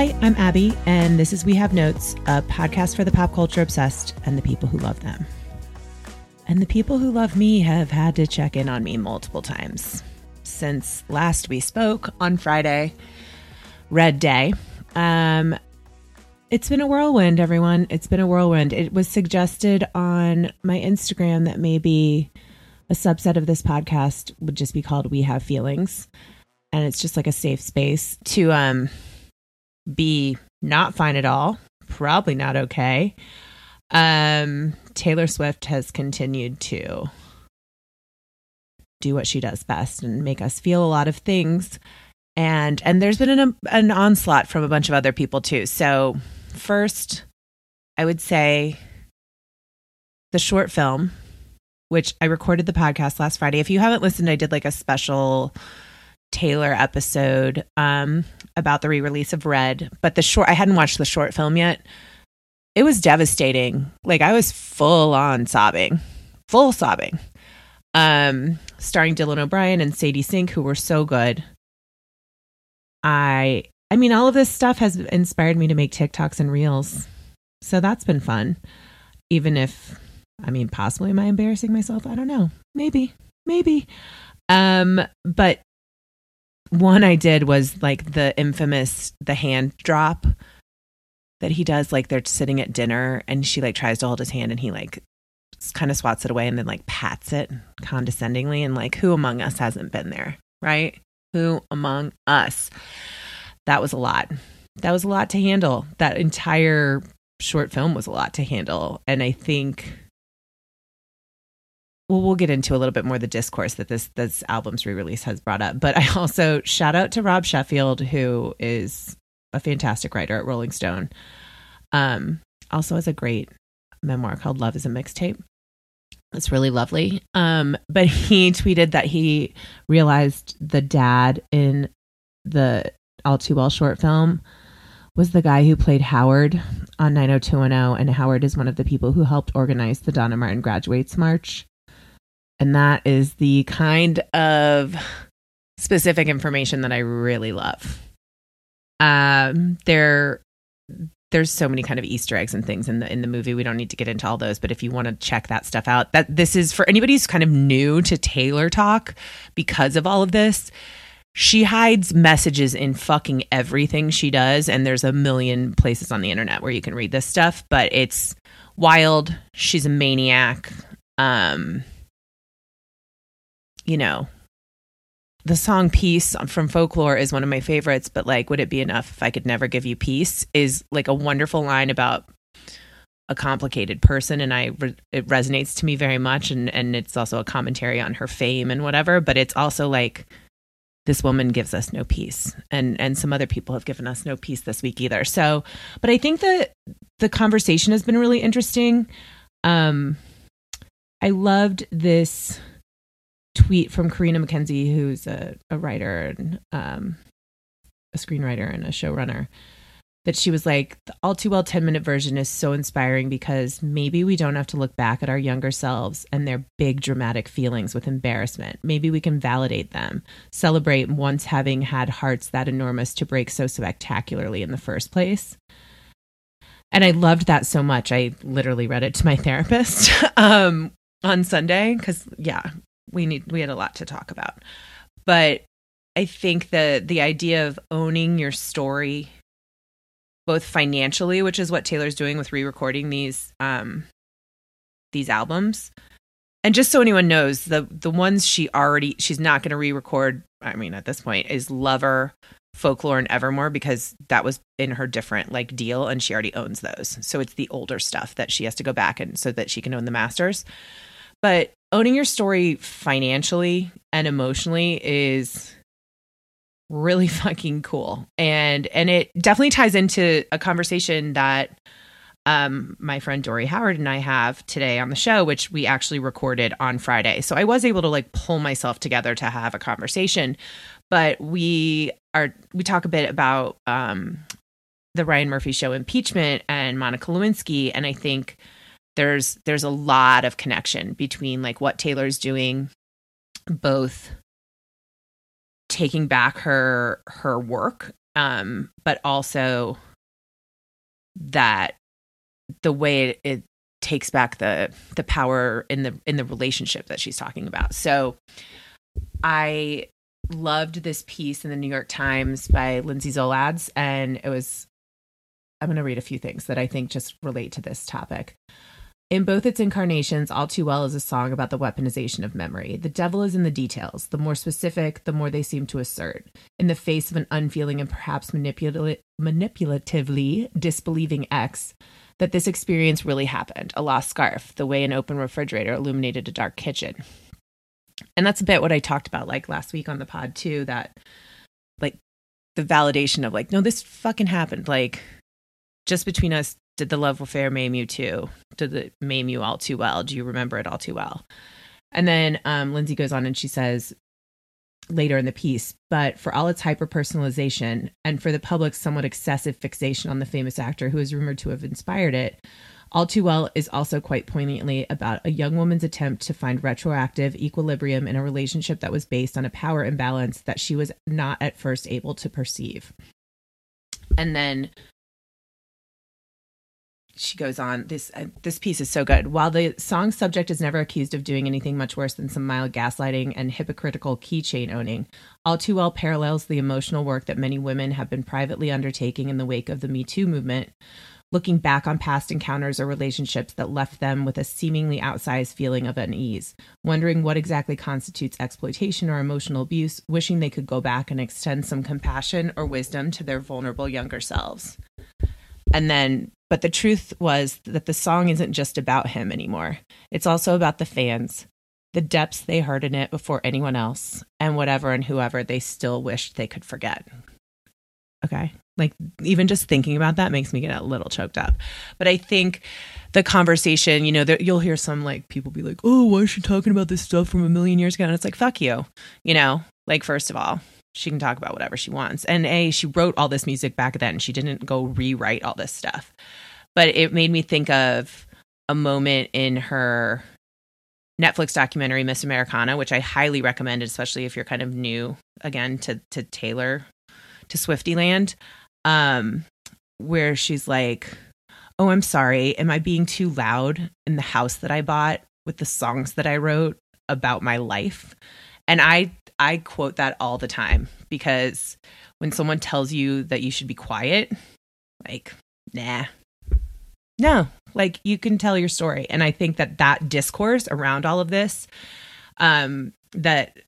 Hi, I'm Abby, and this is We Have Notes, a podcast for the pop culture obsessed and the people who love them. And the people who love me have had to check in on me multiple times since last we spoke on Friday, Red Day. Um, it's been a whirlwind, everyone. It's been a whirlwind. It was suggested on my Instagram that maybe a subset of this podcast would just be called We Have Feelings. And it's just like a safe space to um be not fine at all, probably not okay. Um Taylor Swift has continued to do what she does best and make us feel a lot of things. And and there's been an an onslaught from a bunch of other people too. So first, I would say the short film, which I recorded the podcast last Friday. If you haven't listened, I did like a special Taylor episode um, about the re-release of Red, but the short I hadn't watched the short film yet. It was devastating. Like I was full on sobbing, full sobbing. Um, starring Dylan O'Brien and Sadie Sink, who were so good. I I mean, all of this stuff has inspired me to make TikToks and reels. So that's been fun. Even if I mean possibly am I embarrassing myself? I don't know. Maybe. Maybe. Um, but one I did was like the infamous the hand drop that he does like they're sitting at dinner and she like tries to hold his hand and he like kind of swats it away and then like pats it condescendingly and like who among us hasn't been there, right? Who among us? That was a lot. That was a lot to handle. That entire short film was a lot to handle and I think well, we'll get into a little bit more the discourse that this this album's re-release has brought up. But I also shout out to Rob Sheffield, who is a fantastic writer at Rolling Stone. Um, also has a great memoir called Love is a Mixtape. It's really lovely. Um, but he tweeted that he realized the dad in the All Too Well short film was the guy who played Howard on 90210 and Howard is one of the people who helped organize the Donna Martin graduates march and that is the kind of specific information that I really love. Um, there, there's so many kind of Easter eggs and things in the in the movie. We don't need to get into all those, but if you want to check that stuff out, that this is for anybody who's kind of new to Taylor talk because of all of this. She hides messages in fucking everything she does, and there's a million places on the internet where you can read this stuff. But it's wild. She's a maniac. Um, you know, the song Peace from Folklore is one of my favorites, but like, would it be enough if I could never give you peace? Is like a wonderful line about a complicated person. And I, it resonates to me very much. And, and it's also a commentary on her fame and whatever, but it's also like, this woman gives us no peace and and some other people have given us no peace this week either so but i think that the conversation has been really interesting um i loved this tweet from Carina MacKenzie, who's a, a writer and um, a screenwriter and a showrunner, that she was like, the all too well 10 minute version is so inspiring because maybe we don't have to look back at our younger selves and their big dramatic feelings with embarrassment. Maybe we can validate them, celebrate once having had hearts that enormous to break so spectacularly in the first place. And I loved that so much. I literally read it to my therapist um, on Sunday because, yeah, we need we had a lot to talk about. But I think the the idea of owning your story both financially, which is what Taylor's doing with re-recording these um these albums. And just so anyone knows, the the ones she already she's not going to re-record, I mean at this point is Lover, Folklore and Evermore because that was in her different like deal and she already owns those. So it's the older stuff that she has to go back and so that she can own the masters. But owning your story financially and emotionally is really fucking cool. And and it definitely ties into a conversation that um my friend Dory Howard and I have today on the show which we actually recorded on Friday. So I was able to like pull myself together to have a conversation, but we are we talk a bit about um the Ryan Murphy show impeachment and Monica Lewinsky and I think there's there's a lot of connection between like what Taylor's doing both taking back her her work um, but also that the way it, it takes back the the power in the in the relationship that she's talking about. So I loved this piece in the New York Times by Lindsay Zoladz, and it was I'm going to read a few things that I think just relate to this topic. In both its incarnations, All Too Well is a song about the weaponization of memory. The devil is in the details. The more specific, the more they seem to assert. In the face of an unfeeling and perhaps manipula- manipulatively disbelieving ex, that this experience really happened a lost scarf, the way an open refrigerator illuminated a dark kitchen. And that's a bit what I talked about like last week on the pod, too, that like the validation of like, no, this fucking happened. Like, just between us, did the love affair maim you too? Did it maim you all too well? Do you remember it all too well? And then um, Lindsay goes on and she says later in the piece, but for all its hyper personalization and for the public's somewhat excessive fixation on the famous actor who is rumored to have inspired it, all Too Well is also quite poignantly about a young woman's attempt to find retroactive equilibrium in a relationship that was based on a power imbalance that she was not at first able to perceive. And then she goes on this uh, this piece is so good. While the song's subject is never accused of doing anything much worse than some mild gaslighting and hypocritical keychain owning all too well parallels the emotional work that many women have been privately undertaking in the wake of the me too movement looking back on past encounters or relationships that left them with a seemingly outsized feeling of unease wondering what exactly constitutes exploitation or emotional abuse wishing they could go back and extend some compassion or wisdom to their vulnerable younger selves. And then, but the truth was that the song isn't just about him anymore. It's also about the fans, the depths they heard in it before anyone else, and whatever and whoever they still wished they could forget. Okay. Like, even just thinking about that makes me get a little choked up. But I think the conversation, you know, there, you'll hear some like people be like, oh, why is she talking about this stuff from a million years ago? And it's like, fuck you. You know, like, first of all, she can talk about whatever she wants. And A, she wrote all this music back then. She didn't go rewrite all this stuff. But it made me think of a moment in her Netflix documentary, Miss Americana, which I highly recommend, especially if you're kind of new again to to Taylor to Swiftyland. Um, where she's like, Oh, I'm sorry. Am I being too loud in the house that I bought with the songs that I wrote about my life? And I I quote that all the time because when someone tells you that you should be quiet, like, nah. No, like you can tell your story. And I think that that discourse around all of this um that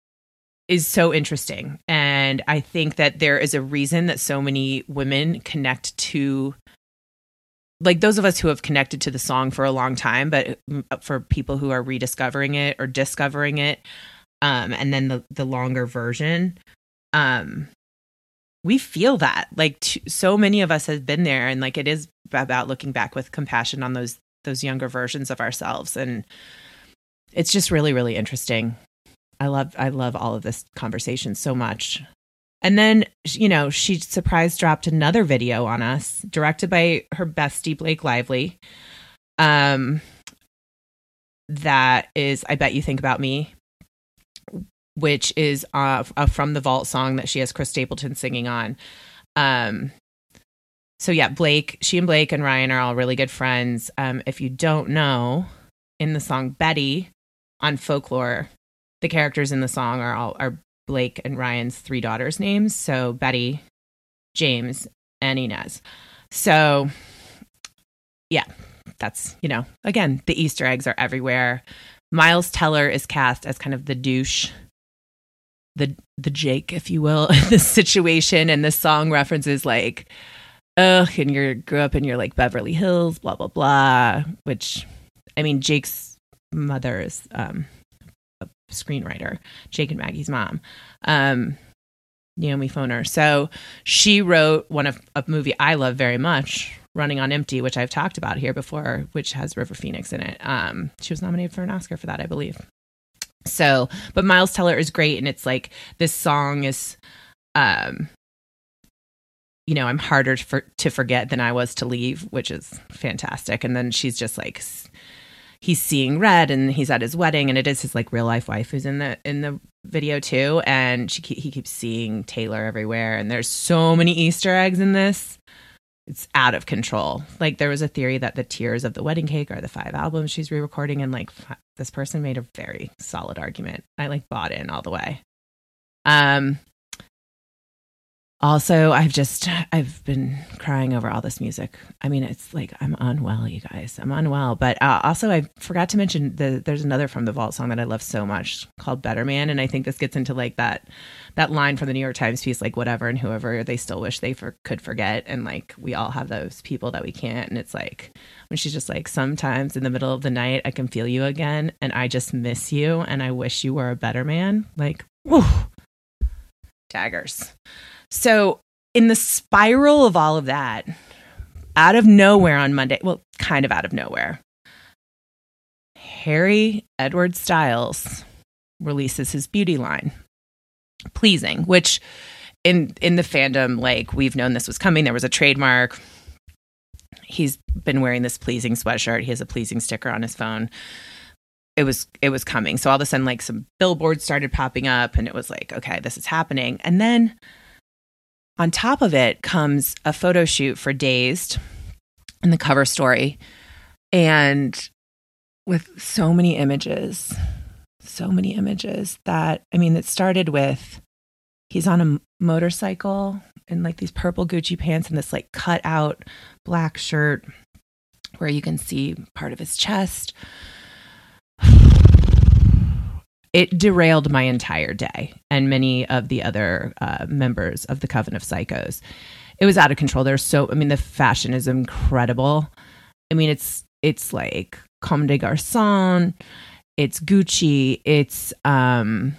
is so interesting. And I think that there is a reason that so many women connect to like those of us who have connected to the song for a long time, but for people who are rediscovering it or discovering it, um, and then the the longer version, um, we feel that like t- so many of us have been there, and like it is about looking back with compassion on those those younger versions of ourselves, and it's just really really interesting. I love I love all of this conversation so much. And then, you know, she surprise dropped another video on us, directed by her bestie Blake Lively. Um, that is, I bet you think about me which is uh, uh, from the Vault song that she has Chris Stapleton singing on. Um, so yeah, Blake, she and Blake and Ryan are all really good friends. Um, if you don't know, in the song Betty on Folklore, the characters in the song are all are Blake and Ryan's three daughters' names. So Betty, James, and Inez. So yeah, that's you know again the Easter eggs are everywhere. Miles Teller is cast as kind of the douche the the Jake, if you will, the situation and the song references like, ugh, and you grew up in your like Beverly Hills, blah blah blah. Which, I mean, Jake's mother is um, a screenwriter, Jake and Maggie's mom, um, Naomi Foner. So she wrote one of a movie I love very much, Running on Empty, which I've talked about here before, which has River Phoenix in it. Um, she was nominated for an Oscar for that, I believe. So, but Miles Teller is great, and it's like this song is, um, you know, I'm harder for, to forget than I was to leave, which is fantastic. And then she's just like, he's seeing red and he's at his wedding and it is his like real life wife who's in the in the video too and she he keeps seeing Taylor everywhere and there's so many easter eggs in this it's out of control. Like there was a theory that the tears of the wedding cake are the five albums she's re-recording and like this person made a very solid argument. I like bought in all the way. Um also i've just i've been crying over all this music. I mean it's like i'm unwell you guys. I'm unwell. But uh, also i forgot to mention the there's another from the vault song that i love so much called better man. And i think this gets into like that that line from the new york times piece like whatever and whoever they still wish they for, could forget. And like we all have those people that we can't. And it's like when she's just like sometimes in the middle of the night i can feel you again. And i just miss you. And i wish you were a better man. Like whew, daggers so, in the spiral of all of that, out of nowhere on Monday, well, kind of out of nowhere, Harry Edward Styles releases his beauty line, Pleasing, which in in the fandom, like we've known this was coming. There was a trademark. He's been wearing this pleasing sweatshirt. He has a pleasing sticker on his phone. It was it was coming. So all of a sudden, like some billboards started popping up, and it was like, okay, this is happening. And then on top of it comes a photo shoot for Dazed and the cover story. And with so many images, so many images that, I mean, it started with he's on a motorcycle in like these purple Gucci pants and this like cut out black shirt where you can see part of his chest it derailed my entire day and many of the other uh, members of the Coven of Psychos. It was out of control. There's so, I mean, the fashion is incredible. I mean, it's it's like Comme des Garçons, it's Gucci, it's um,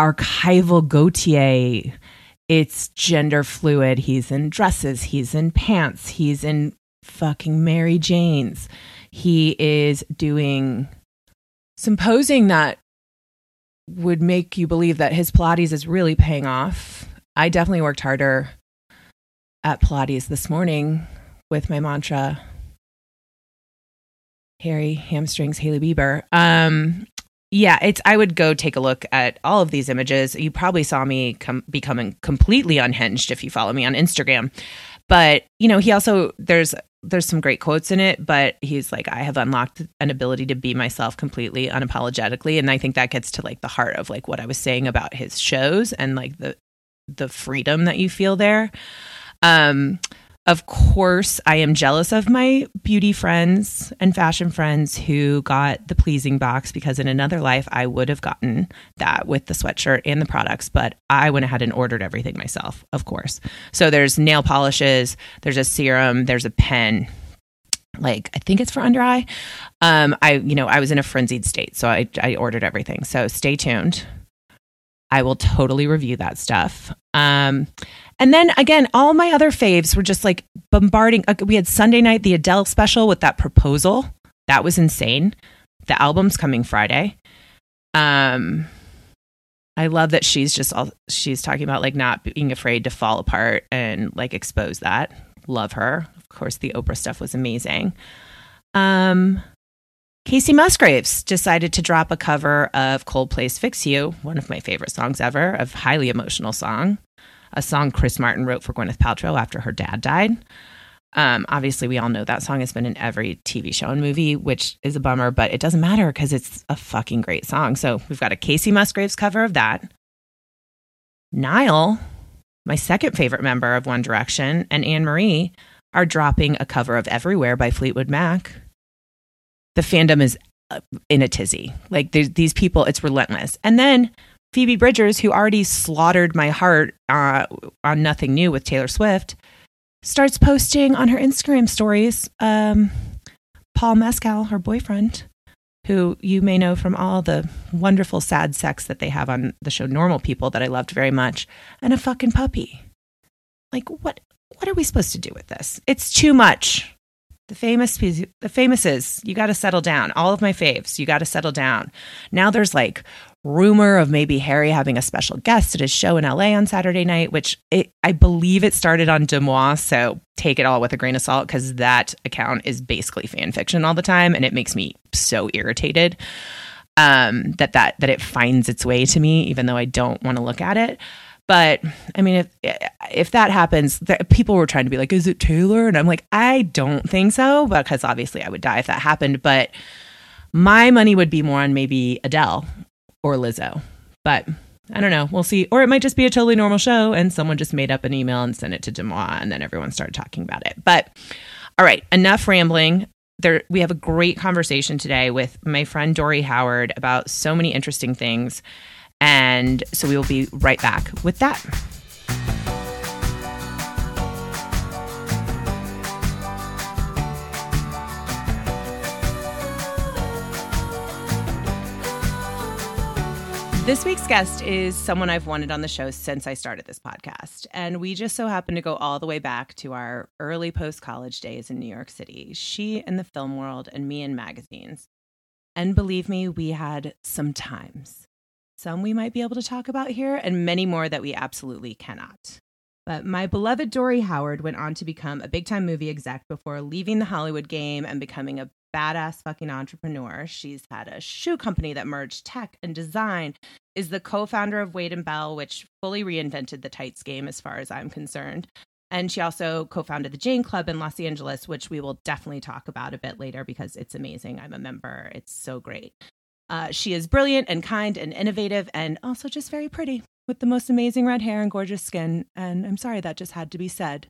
archival Gaultier, it's gender fluid. He's in dresses, he's in pants, he's in fucking Mary Jane's. He is doing some posing that would make you believe that his Pilates is really paying off. I definitely worked harder at Pilates this morning with my mantra Harry hamstrings Hailey Bieber. Um, yeah, it's. I would go take a look at all of these images. You probably saw me com- becoming completely unhinged if you follow me on Instagram. But you know, he also there's there's some great quotes in it, but he's like, I have unlocked an ability to be myself completely unapologetically. And I think that gets to like the heart of like what I was saying about his shows and like the the freedom that you feel there. Um of course, I am jealous of my beauty friends and fashion friends who got the pleasing box because in another life I would have gotten that with the sweatshirt and the products, but I went ahead and ordered everything myself, of course. So there's nail polishes, there's a serum, there's a pen. Like I think it's for under eye. Um, I you know I was in a frenzied state, so I I ordered everything. So stay tuned. I will totally review that stuff. Um, and then again, all my other faves were just like bombarding. Uh, we had Sunday night, the Adele special with that proposal. That was insane. The album's coming Friday. Um, I love that she's just all she's talking about like not being afraid to fall apart and like expose that. Love her. Of course, the Oprah stuff was amazing. Um, Kacey Musgraves decided to drop a cover of Coldplay's Fix You, one of my favorite songs ever, a highly emotional song a song Chris Martin wrote for Gwyneth Paltrow after her dad died. Um, obviously, we all know that song has been in every TV show and movie, which is a bummer, but it doesn't matter because it's a fucking great song. So we've got a Kacey Musgraves cover of that. Niall, my second favorite member of One Direction, and Anne Marie are dropping a cover of Everywhere by Fleetwood Mac. The fandom is uh, in a tizzy. Like these people, it's relentless. And then Phoebe Bridgers, who already slaughtered my heart uh, on Nothing New with Taylor Swift, starts posting on her Instagram stories um, Paul Mescal, her boyfriend, who you may know from all the wonderful sad sex that they have on the show Normal People that I loved very much, and a fucking puppy. Like what what are we supposed to do with this? It's too much. The famous the famous is you got to settle down. All of my faves, you got to settle down. Now there's like rumor of maybe Harry having a special guest at his show in LA on Saturday night, which it, I believe it started on Deuxmoi. So take it all with a grain of salt because that account is basically fan fiction all the time, and it makes me so irritated um, that that that it finds its way to me, even though I don't want to look at it. But I mean, if if that happens, people were trying to be like, "Is it Taylor?" And I'm like, I don't think so, because obviously I would die if that happened. But my money would be more on maybe Adele or Lizzo. But I don't know. We'll see. Or it might just be a totally normal show and someone just made up an email and sent it to Deuxmoi and then everyone started talking about it. But all right, enough rambling. There, we have a great conversation today with my friend Dory Howard about so many interesting things. And so we will be right back with that. This week's guest is someone I've wanted on the show since I started this podcast. And we just so happen to go all the way back to our early post college days in New York City. She in the film world and me in magazines. And believe me, we had some times. Some we might be able to talk about here, and many more that we absolutely cannot. But my beloved Dory Howard went on to become a big time movie exec before leaving the Hollywood game and becoming a badass fucking entrepreneur. She's had a shoe company that merged tech and design, is the co founder of Wade and Bell, which fully reinvented the tights game as far as I'm concerned. And she also co founded the Jane Club in Los Angeles, which we will definitely talk about a bit later because it's amazing. I'm a member, it's so great. Uh, she is brilliant and kind and innovative and also just very pretty with the most amazing red hair and gorgeous skin. And I'm sorry that just had to be said.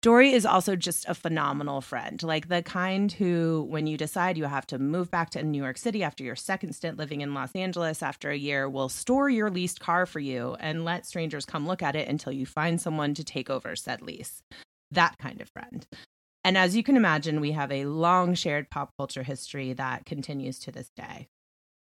Dory is also just a phenomenal friend, like the kind who, when you decide you have to move back to New York City after your second stint living in Los Angeles after a year, will store your leased car for you and let strangers come look at it until you find someone to take over said lease. That kind of friend. And as you can imagine, we have a long shared pop culture history that continues to this day.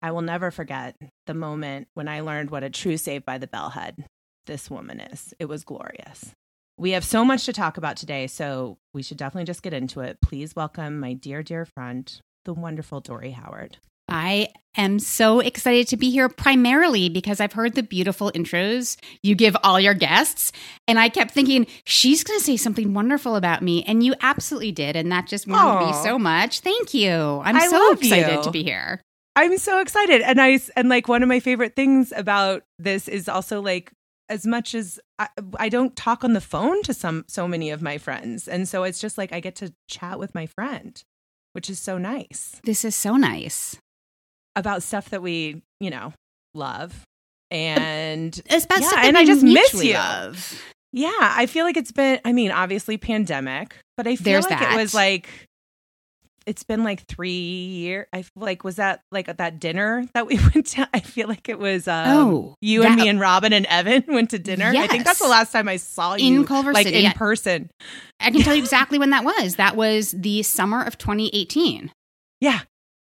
I will never forget the moment when I learned what a true Saved by the Bell head this woman is. It was glorious. We have so much to talk about today, so we should definitely just get into it. Please welcome my dear, dear friend, the wonderful Dory Howard. I am so excited to be here primarily because I've heard the beautiful intros you give all your guests. And I kept thinking, she's going to say something wonderful about me. And you absolutely did. And that just warmed me so much. Thank you. I'm I so excited you. to be here. I'm so excited. And I, and like one of my favorite things about this is also like as much as I, I, don't talk on the phone to some so many of my friends and so it's just like i get to chat with my friend which is so nice this is so nice about stuff that we you know love and especially yeah, and i just miss you love. yeah i feel like it's been i mean obviously pandemic but i feel There's like that. it was like it's been like three years. I feel like was that like that dinner that we went to? I feel like it was. Um, oh, you that, and me and Robin and Evan went to dinner. Yes. I think that's the last time I saw you in Culver like City in person. I can tell you exactly when that was. That was the summer of 2018. Yeah.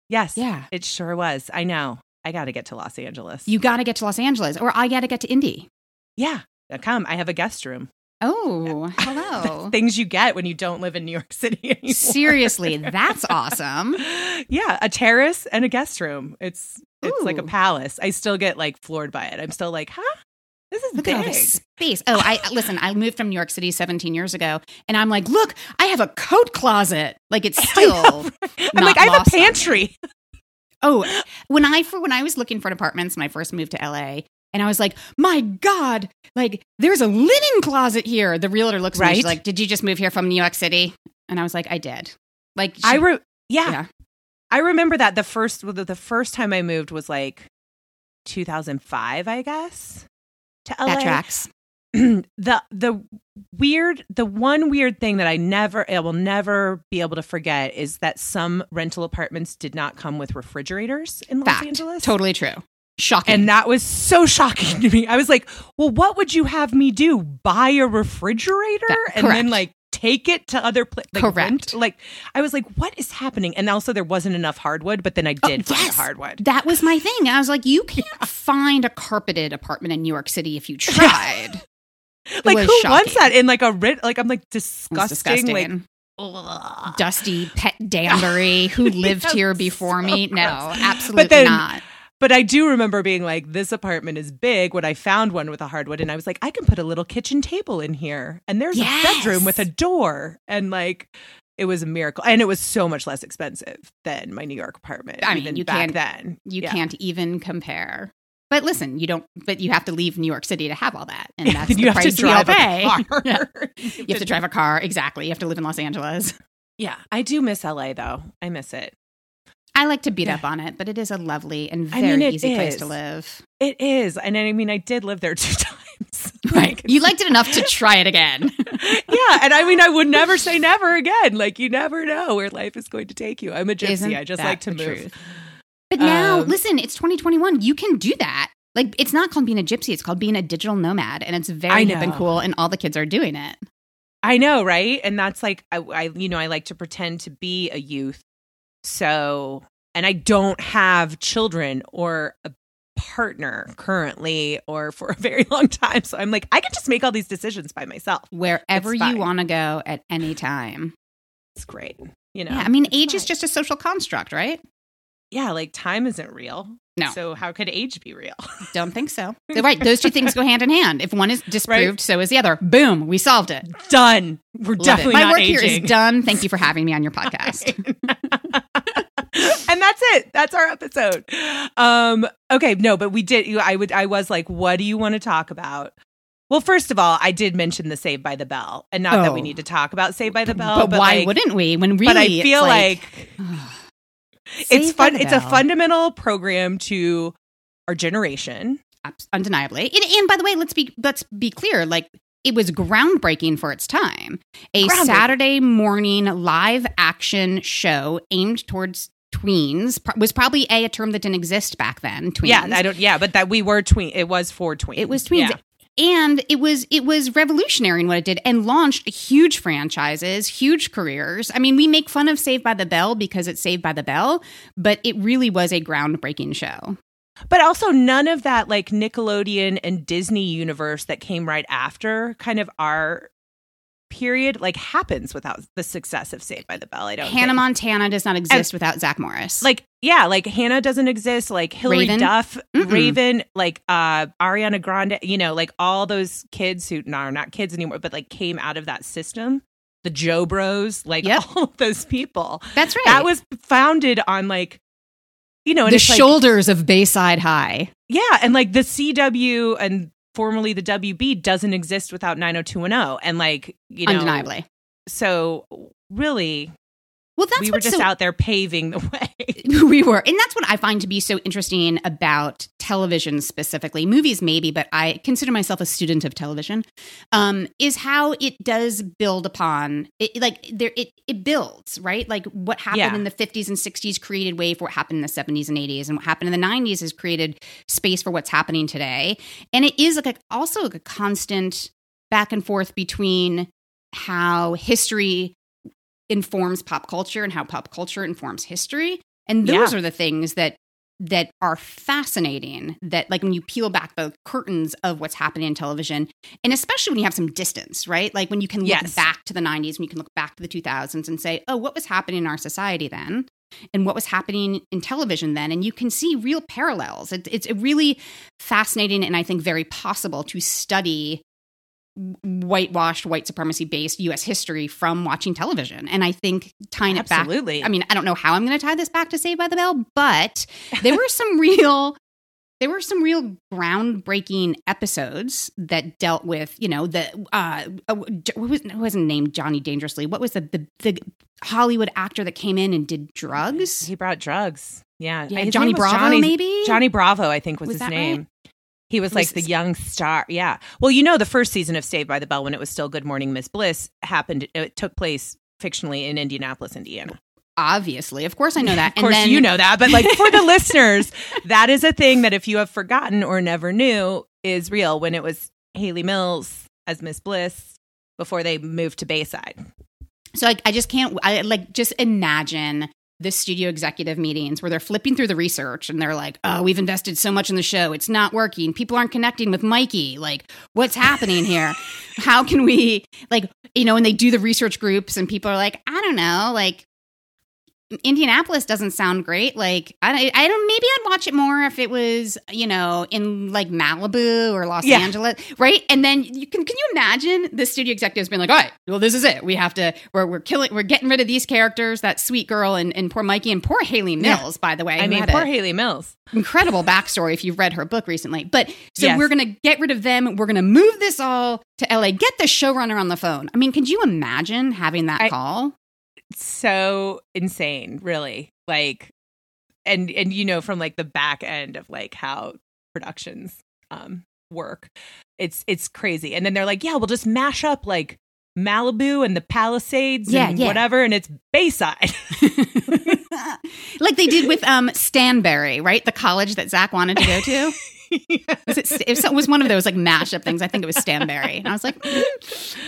Yes. Yeah. It sure was. I know. I got to get to Los Angeles. You got to get to Los Angeles, or I got to get to Indy. Yeah. Come. I have a guest room. Oh, hello. Things you get when you don't live in New York City anymore. Seriously, that's awesome. yeah, a terrace and a guest room. It's it's Ooh. like a palace. I still get like floored by it. I'm still like, huh? This is look big. at all this space. Oh, I listen. I moved from New York City 17 years ago, and I'm like, look, I have a coat closet. Like it's still. I'm like, I have a pantry. Oh, when I for when I was looking for apartments when I first moved to LA, and I was like, my God, like there's a linen closet here. The realtor looks right? at me, she's like, Did you just move here from New York City? And I was like, I did. Like she, I re- yeah. yeah. I remember that the first the first time I moved was like 2005, I guess. To LA. That tracks. the the weird the one weird thing that I never I will never be able to forget is that some rental apartments did not come with refrigerators in Los Angeles. Totally true. Shocking. And that was so shocking to me. I was like, well, what would you have me do? Buy a refrigerator that, and then like take it to other places? Like, correct. Rent? Like, I was like, what is happening? And also, there wasn't enough hardwood, but then I oh, did oh, find yes. hardwood. That was my thing. I was like, you can't yeah. find a carpeted apartment in New York City if you tried. like, who shocking. wants that in like a rit? Like, I'm like disgusting. disgusting. Like, Ugh. dusty pet Danbury who lived here before so me. No, absolutely then, not But I do remember being like, this apartment is big when I found one with a hardwood. And I was like, I can put a little kitchen table in here. And there's Yes. a bedroom with a door. And like, it was a miracle. And it was so much less expensive than my New York apartment. I mean, even you back can't- then. You Yeah. can't even compare. But listen, you don't. But you have to leave New York City to have all that, and that's you the have price to drive pay. a car. Yeah. You have to drive a car. Exactly. You have to live in Los Angeles. Yeah, I do miss LA though. I miss it. I like to beat Yeah. up on it, but it is a lovely and I very mean, it easy place to live. It is. And I mean, I did live there two times. Right. You liked it enough to try it again. yeah. And I mean, I would never say never again. Like, you never know where life is going to take you. I'm a gypsy. Isn't I just like to move. truth? But now, Um, listen, it's 2021. You can do that. Like, it's not called being a gypsy. It's called being a digital nomad, and it's very hip and cool. And all the kids are doing it. I know, right? And that's like, I, I, you know, I like to pretend to be a youth. So, and I don't have children or a partner currently or for a very long time. So I'm like, I can just make all these decisions by myself. Wherever you want to go at any time. It's great. You know, Yeah, I mean, age is just a social construct, right? yeah, like time isn't real. No. So how could age be real? Don't think so. right. Those two things go hand in hand. If one is disproved, so is the other. Boom, we solved it. Done. We're Love it. definitely My not work aging. here is done. Thank you for having me on your podcast. And that's it. That's our episode. Um, okay, no, but we did. I would. I was like, "What do you want to talk about?" Well, first of all, I did mention the Saved by the Bell, and not that we Oh. need to talk about Saved by the Bell. but, why like- wouldn't we? When really, But I feel like, it's fun. It's a fundamental program to our generation. Undeniably. And, and by the way, let's be let's be clear. Like it was groundbreaking for its time. A Saturday morning live action show aimed towards tweens Pro- was probably a, a term that didn't exist back then. Tweens. Yeah, I don't. Yeah, but that we were tween. It was for tweens. It was tweens. Yeah. And it was it was revolutionary in what it did and launched huge franchises, huge careers. I mean, we make fun of Saved by the Bell because it's Saved by the Bell, but it really was a groundbreaking show. But also, none of that like Nickelodeon and Disney universe that came right after kind of our period like happens without the success of Saved by the Bell. I don't. Hannah think. Montana does not exist without Zach Morris. like yeah, like Hannah doesn't exist. Like Hilary Raven? Duff, Mm-mm. Raven, like uh Ariana Grande. You know, like all those kids who no, are not kids anymore, but like came out of that system. The Jo Bros, like Yep. all of those people. that's right. That was founded on like, you know, and the it's like, shoulders of Bayside High. Yeah, and like the CW and formerly the WB doesn't exist without 90210 and like, you know, undeniably. So really, Well, that's we were just so- out there paving the way. we were and that's what i find to be so interesting about television specifically movies maybe but i consider myself a student of television um is how it does build upon it like there it it builds right like what happened Yeah. in the 50s and 60s created way for what happened in the 70s and 80s and what happened in the 90s has created space for what's happening today and it is like a, also like a constant back and forth between how history informs pop culture and how pop culture informs history and those Yeah. are the things that that are fascinating that like when you peel back the curtains of what's happening in television and especially when you have some distance right? Like when you can look Yes. back to the 90s when you can look back to the 2000s and say oh what was happening in our society then and what was happening in television then? And you can see real parallels. It, it's really fascinating and i think very possible to study whitewashed white supremacy based us history from watching television and i think tying it back Absolutely. I mean, I don't know how I'm going to tie this back to Saved by the Bell, but there were some real there were some real groundbreaking episodes that dealt with, you know, the uh uh, what was, who wasn't named Johnny Dangerously. What was the, the the Hollywood actor that came in and did drugs? he brought drugs. Yeah. Yeah, Johnny Bravo, Johnny, maybe. Johnny Bravo, I think was, Was his name. right? He was like the young star. Yeah. Well, you know, the first season of Saved by the Bell, when it was still Good Morning Miss Bliss, happened. Uh, it took place fictionally in Indianapolis, Indiana. Obviously, of course, I know that. Of course, you know that, but like for the listeners, that is a thing that if you have forgotten or never knew is real. When it was Hayley Mills as Miss Bliss before they moved to Bayside. So I, I just can't. I like just imagine the studio executive meetings where they're flipping through the research and they're like, "Oh, we've invested so much in the show, it's not working. People aren't connecting with Mikey. Like, what's happening here? How can we like, you know?" And they do the research groups, and people are like, "I don't know, like." Indianapolis doesn't sound great. Like I, I don't. Maybe I'd watch it more if it was, you know, in like Malibu or Los Yeah. Angeles, right? And then you can. Can you imagine the studio executives being like, "All right, well, this is it. We have to. We're we're killing. We're getting rid of these characters. That sweet girl and, and poor Mikey and poor Hayley Yeah. Mills, by the way. I mean, poor Hayley Mills. incredible backstory if you've read her book recently. But so Yes. we're going to get rid of them. We're going to move this all to LA. Get the showrunner on the phone. I mean, could you imagine having that I- call? So insane, really. Like, and and you know from like the back end of like how productions um work, it's it's crazy. And then they're like, yeah, we'll just mash up like Malibu and the Palisades Yeah, and yeah. whatever, and it's Bayside. like they did with um Stansbury, right? The college that Zach wanted to go to. Was it, it was- it was one of those like mashup things. I think it was Stansbury. And I was like, mm,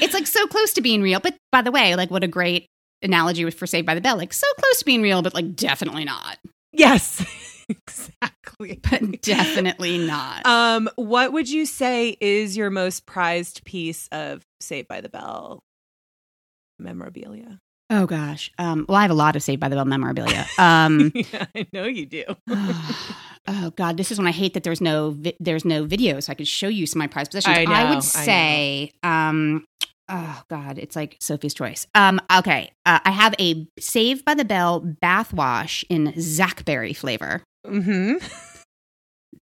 it's like so close to being real. But by the way, like what a great analogy for Saved by the Bell. Like so close to being real, but like definitely not. yes, exactly. But definitely not. Um, what would you say is your most prized piece of Saved by the Bell memorabilia? Oh gosh. Um, well, I have a lot of Saved by the Bell memorabilia. Um, yeah, I know you do. oh God, this is when I hate that there's no vi- there's no video, so I could show you some of my prized possessions. I know, I would say, um, oh God, it's like Sophie's choice. Um, okay, uh, I have a save by the Bell bath wash in Zachberry flavor. hmm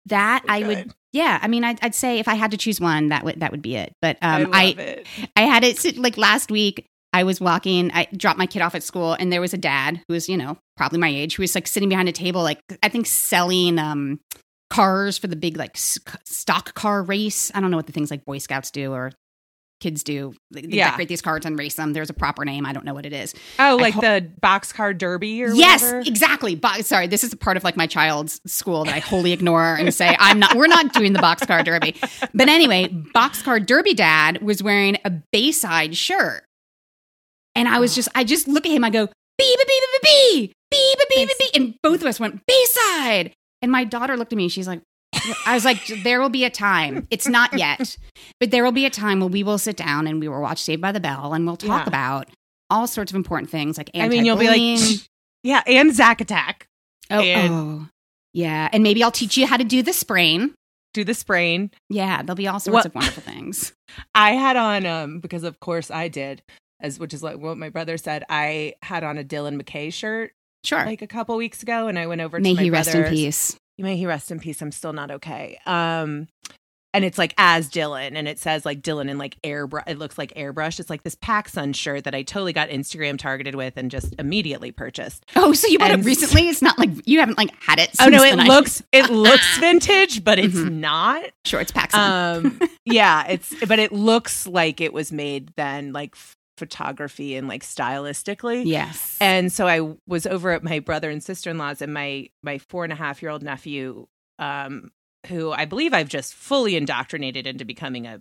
That I would. Yeah, I mean, I'd, I'd say if I had to choose one, that would that would be it. But I um, love I it. I had it sit- like last week. I was walking, I dropped my kid off at school, and there was a dad who was, you know, probably my age, who was like sitting behind a table, like I think selling um cars for the big like stock car race. I don't know what the things like Boy Scouts do or kids do. They, they Yeah. decorate these cards and race them. There's a proper name. I don't know what it is. Oh, like ho- the boxcar derby or yes, whatever? exactly. Bo- sorry, this is a part of like my child's school that I wholly ignore and say I'm not. We're not doing the boxcar derby. But anyway, boxcar derby dad was wearing a Bayside shirt, and I was just, I just look at him. I go, bee, bee, bee, bee, bee, bee, bee, bee, bee, bee, and both of us went Bayside. And my daughter looked at me. And she's like, I was like, there will be a time. It's not yet, but there will be a time when we will sit down and we will watch Saved by the Bell and we'll talk Yeah. about all sorts of important things like I mean, you'll be like, yeah, and Zack Attack. Oh, And- oh, yeah. And maybe I'll teach you how to do the sprain. Do the sprain. Yeah, there'll be all sorts What- of wonderful things. I had on um because of course I did as which is like what my brother said. I had on a Dylan McKay shirt Sure. like a couple weeks ago, and I went over May to my he rest in peace. May he rest in peace. I'm still not okay. Um, and it's like as Dylan, and it says like Dylan in like airbrush. It looks like airbrush. It's like this PacSun shirt that I totally got Instagram targeted with and just immediately purchased. Oh, so you bought And- it recently? It's not like you haven't like had it. Oh no, it looks it looks vintage, but it's Mhm. not. sure. It's PacSun. Um, yeah, it's but it looks like it was made then, like photography and like stylistically. yes. And so I was over at my brother and sister in laws, and my my four and a half year old nephew, um, who I believe I've just fully indoctrinated into becoming a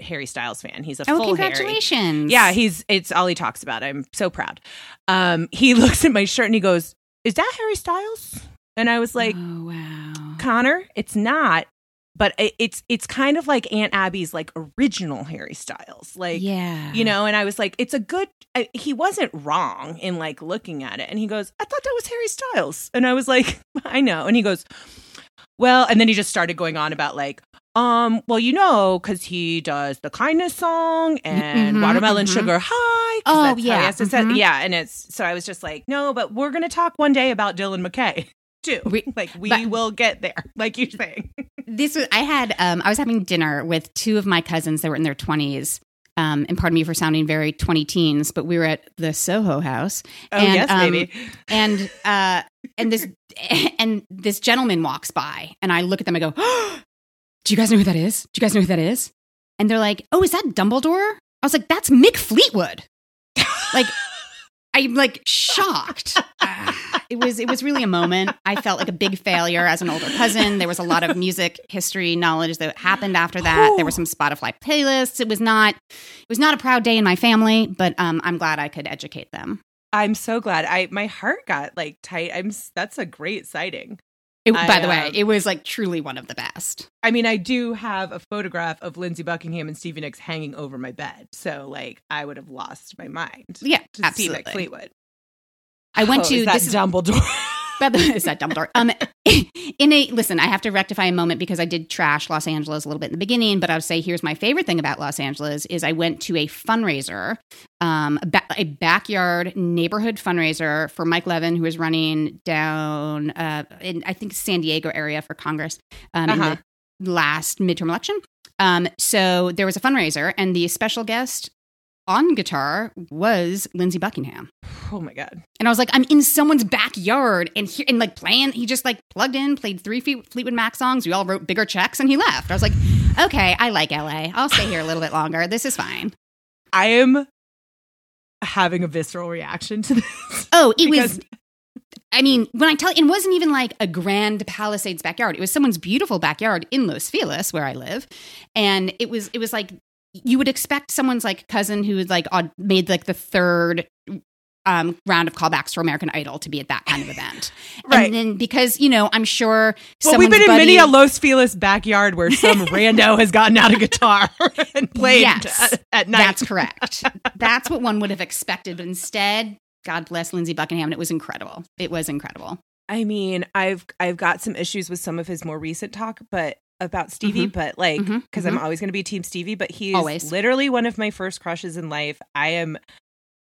Harry Styles fan. He's a oh, full Harry. congratulations. Yeah, he's it's all he talks about. I'm so proud. Um, he looks at my shirt and he goes, "Is that Harry Styles?" And I was like, oh wow. Connor, it's not. But it's it's kind of like Aunt Abby's like original Harry Styles, like yeah. you know. And I was like, it's a good. I, he wasn't wrong in like looking at it. And he goes, I thought that was Harry Styles, and I was like, I know. And he goes, well, and then he just started going on about like, um, well, you know, because he does the kindness song and Mhm, watermelon mhm. sugar high. Oh, yeah, to mhm. yeah. And it's so I was just like, no, but we're gonna talk one day about Dylan McKay too. We- like we but- will get there, like you're saying. this was I had um I was having dinner with two of my cousins that were in their 20s. Um, and pardon me for sounding very 20 teens, but we were at the Soho House Oh And, yes, um, baby. and uh and this and this gentleman walks by and I look at them and go, Do you guys know who that is? Do you guys know who that is? And they're like, Oh, is that Dumbledore? I was like, That's Mick Fleetwood. like I'm like shocked. It was it was really a moment. I felt like a big failure as an older cousin. There was a lot of music history knowledge that happened after that. There were some Spotify playlists. It was not it was not a proud day in my family, but um, I'm glad I could educate them. I'm so glad. I my heart got like tight. I'm. That's a great sighting. It, I, by the way, um, it was like truly one of the best. I mean, I do have a photograph of Lindsey Buckingham and Stevie Nicks hanging over my bed. So, like, I would have lost my mind Yeah, to absolutely. Fleetwood. I went Oh, to this is Dumbledore. But is that Dumbledore? Um, in a listen, I have to rectify a moment because I did trash Los Angeles a little bit in the beginning, but I would say here's my favorite thing about Los Angeles is I went to a fundraiser, um, a, ba- a backyard neighborhood fundraiser for Mike Levin, who is running down uh, in I think San Diego area for Congress um, Uh-huh. in the last midterm election. Um, so there was a fundraiser, and the special guest on guitar was Lindsey Buckingham. oh my god. And I was like, I'm in someone's backyard and here and like playing. He just like plugged in, played three Fleet- Fleetwood Mac songs. We all wrote bigger checks and he left. I was like, okay, I like LA. I'll stay here a little bit longer. This is fine. I am having a visceral reaction to this. Oh, it Because- was. I mean, when I tell it wasn't even like a grand Palisades backyard. It was someone's beautiful backyard in Los Feliz, where I live, and it was it was like you would expect someone's like cousin who like made like the third um, round of callbacks for American Idol to be at that kind of event, Right. And then because you know, I'm sure Well, we've been in many a Los Feliz backyard where some rando has gotten out a guitar and played Yes. at, at night. That's correct. That's what one would have expected, but instead, God bless Lindsey Buckingham, and it was incredible. It was incredible. I mean, I've I've got some issues with some of his more recent talk, but about Stevie, mm-hmm. but like mm-hmm. because I'm mm-hmm. always going to be Team Stevie, but he's Always. literally one of my first crushes in life. I am,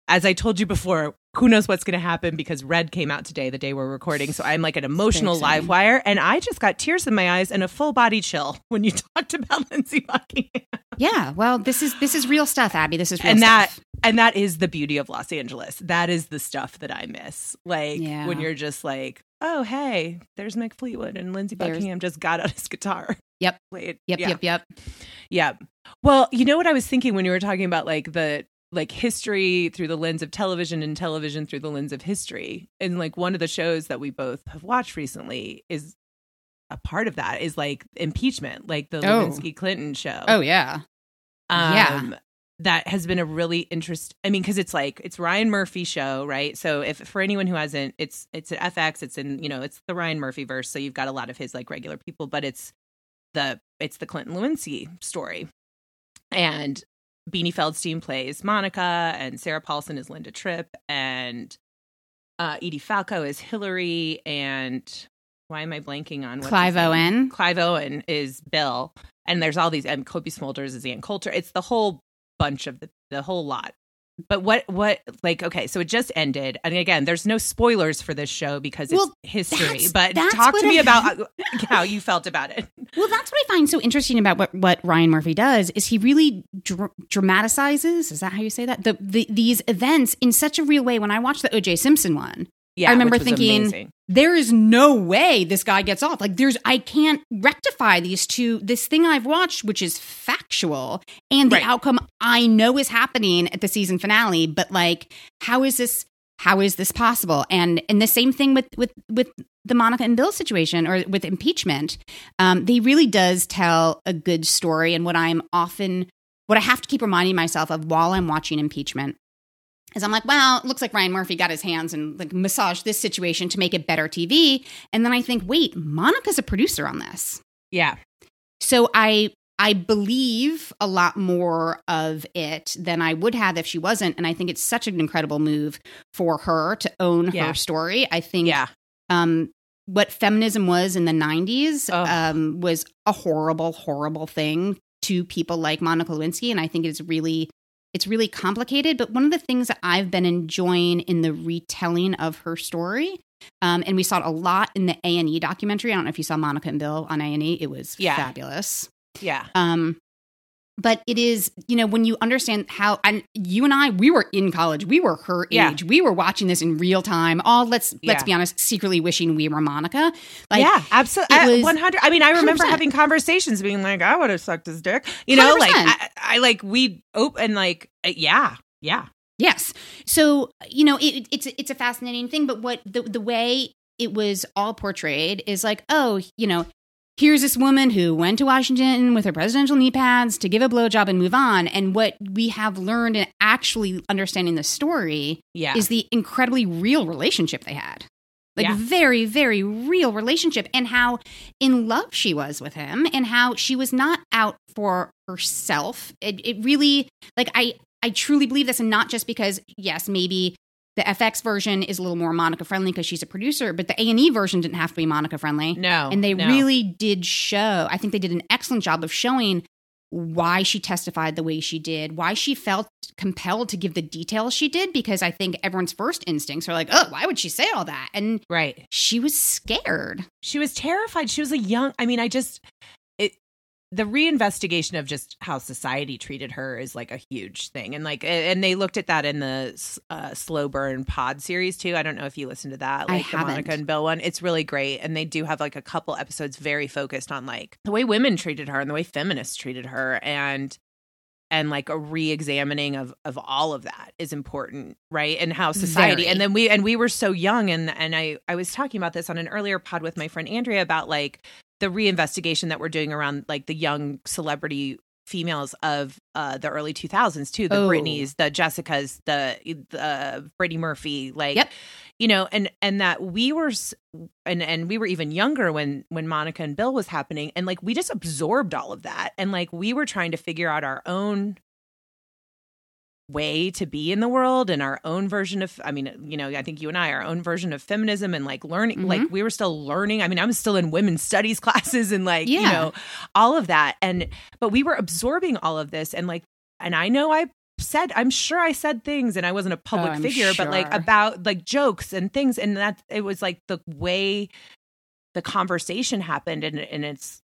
as I told you before, who knows what's going to happen because Red came out today, the day we're recording. So I'm like an emotional live wire, and I just got tears in my eyes and a full body chill when you talked about Lindsey Buckingham. Yeah, well, this is this is real stuff, Abby. This is real and that stuff. and that is the beauty of Los Angeles. That is the stuff that I miss. Like Yeah. when you're just like, oh hey, there's Mick Fleetwood and Lindsey There's- Buckingham just got out his guitar. Yep. Played. Yep, yeah. yep, yep. Yeah. Well, you know what I was thinking when you were talking about like the like history through the lens of television and television through the lens of history. And like one of the shows that we both have watched recently is a part of that is like impeachment, like the Oh. Lewinsky Clinton show. Oh yeah, yeah. Um, That has been a really interest. I mean, because it's like it's Ryan Murphy show, right? So if for anyone who hasn't, it's it's at FX. It's in you know it's the Ryan Murphy verse. So you've got a lot of his like regular people, but it's the it's the Clinton Lewinsky story, and Beanie Feldstein plays Monica, and Sarah Paulson is Linda Tripp, and uh, Edie Falco is Hillary, and why am I blanking on Clive? Owen. Clive Owen is Bill, and there's all these. And Cobie Smulders is Ann Coulter. It's the whole bunch of the the whole lot. But what what like okay, so it just ended, and again, there's no spoilers for this show because it's Well, history. that's- But that's talk to me I- about uh, how you felt about it. Well, that's what I find so interesting about what, what Ryan Murphy does is he really dr- dramatizes. Is that how you say that? The, the these events in such a real way. When I watched the O.J. Simpson one, Yeah, I remember thinking- amazing. there is no way this guy gets off. Like there's I can't rectify these two this thing I've watched which is factual and the Right. outcome I know is happening at the season finale, but like how is this how is this possible? And and the same thing with with with the Monica and Bill situation or with impeachment. Um they really does tell a good story and what I'm often what I have to keep reminding myself of while I'm watching impeachment is I'm like, well, it looks like Ryan Murphy got his hands and like massaged this situation to make it better TV. And then I think, wait, Monica's a producer on this. Yeah, So I I believe a lot more of it than I would have if she wasn't. And I think it's such an incredible move for her to own Yeah. her story. I think yeah, um, what feminism was in the 90s Ugh. um, was a horrible, horrible thing to people like Monica Lewinsky. And I think it's really, it's really complicated. But one of the things that I've been enjoying in the retelling of her story, um, and we saw it a lot in the A and E documentary. I don't know if you saw Monica and Bill on A and E. It was Yeah. fabulous. yeah. Um, but it is, you know, when you understand how, and you and I, we were in college, we were her Yeah. age, we were watching this in real time. All let's let's Yeah. be honest, secretly wishing we were Monica. Like, yeah, absolutely. One hundred. I mean, I remember 100%. having conversations, being like, "I would have sucked his dick," you know, like 100%. I, I like we open like, uh, yeah, yeah, Yes. So you know, it, it's it's a fascinating thing. But what the the way it was all portrayed is like, oh, you know, here's this woman who went to Washington with her presidential knee pads to give a blowjob and move on. And what we have learned in actually understanding the story yeah, is the incredibly real relationship they had. Like Yeah. very, very real relationship and how in love she was with him and how she was not out for herself. It, it really like I I truly believe this and not just because yes, maybe The FX version is a little more Monica friendly because she's a producer, but the A and E version didn't have to be Monica friendly. No, and they no. really did show. I think they did an excellent job of showing why she testified the way she did, why she felt compelled to give the details she did, because I think everyone's first instincts are like, oh, why would she say all that? And right. she was scared. She was terrified. She was a young. I mean, I just the reinvestigation of just how society treated her is like a huge thing, and like and they looked at that in the uh, slow burn pod series too. I don't know if you listened to that, I like the Monica haven't. and Bill one. It's really great, and they do have like a couple episodes very focused on like the way women treated her and the way feminists treated her, and and like a re-examining of of all of that is important right and how society Very. and then we and we were so young and and i i was talking about this on an earlier pod with my friend andrea about like the reinvestigation that we're doing around like the young celebrity females of uh the early 2000s too the Oh. britneys the jessicas the the brittany murphy like Yep. you know and and that we were and and we were even younger when when monica and bill was happening and like we just absorbed all of that and like we were trying to figure out our own way to be in the world and our own version of i mean you know i think you and i our own version of feminism and like learning Mhm. like we were still learning. I mean i was still in women's studies classes and like you know all of that. And but we were absorbing all of this and like and i know i said i'm sure i said things and i wasn't a public I'm figure but like about like jokes and things. And that it was like the way the conversation happened and and it's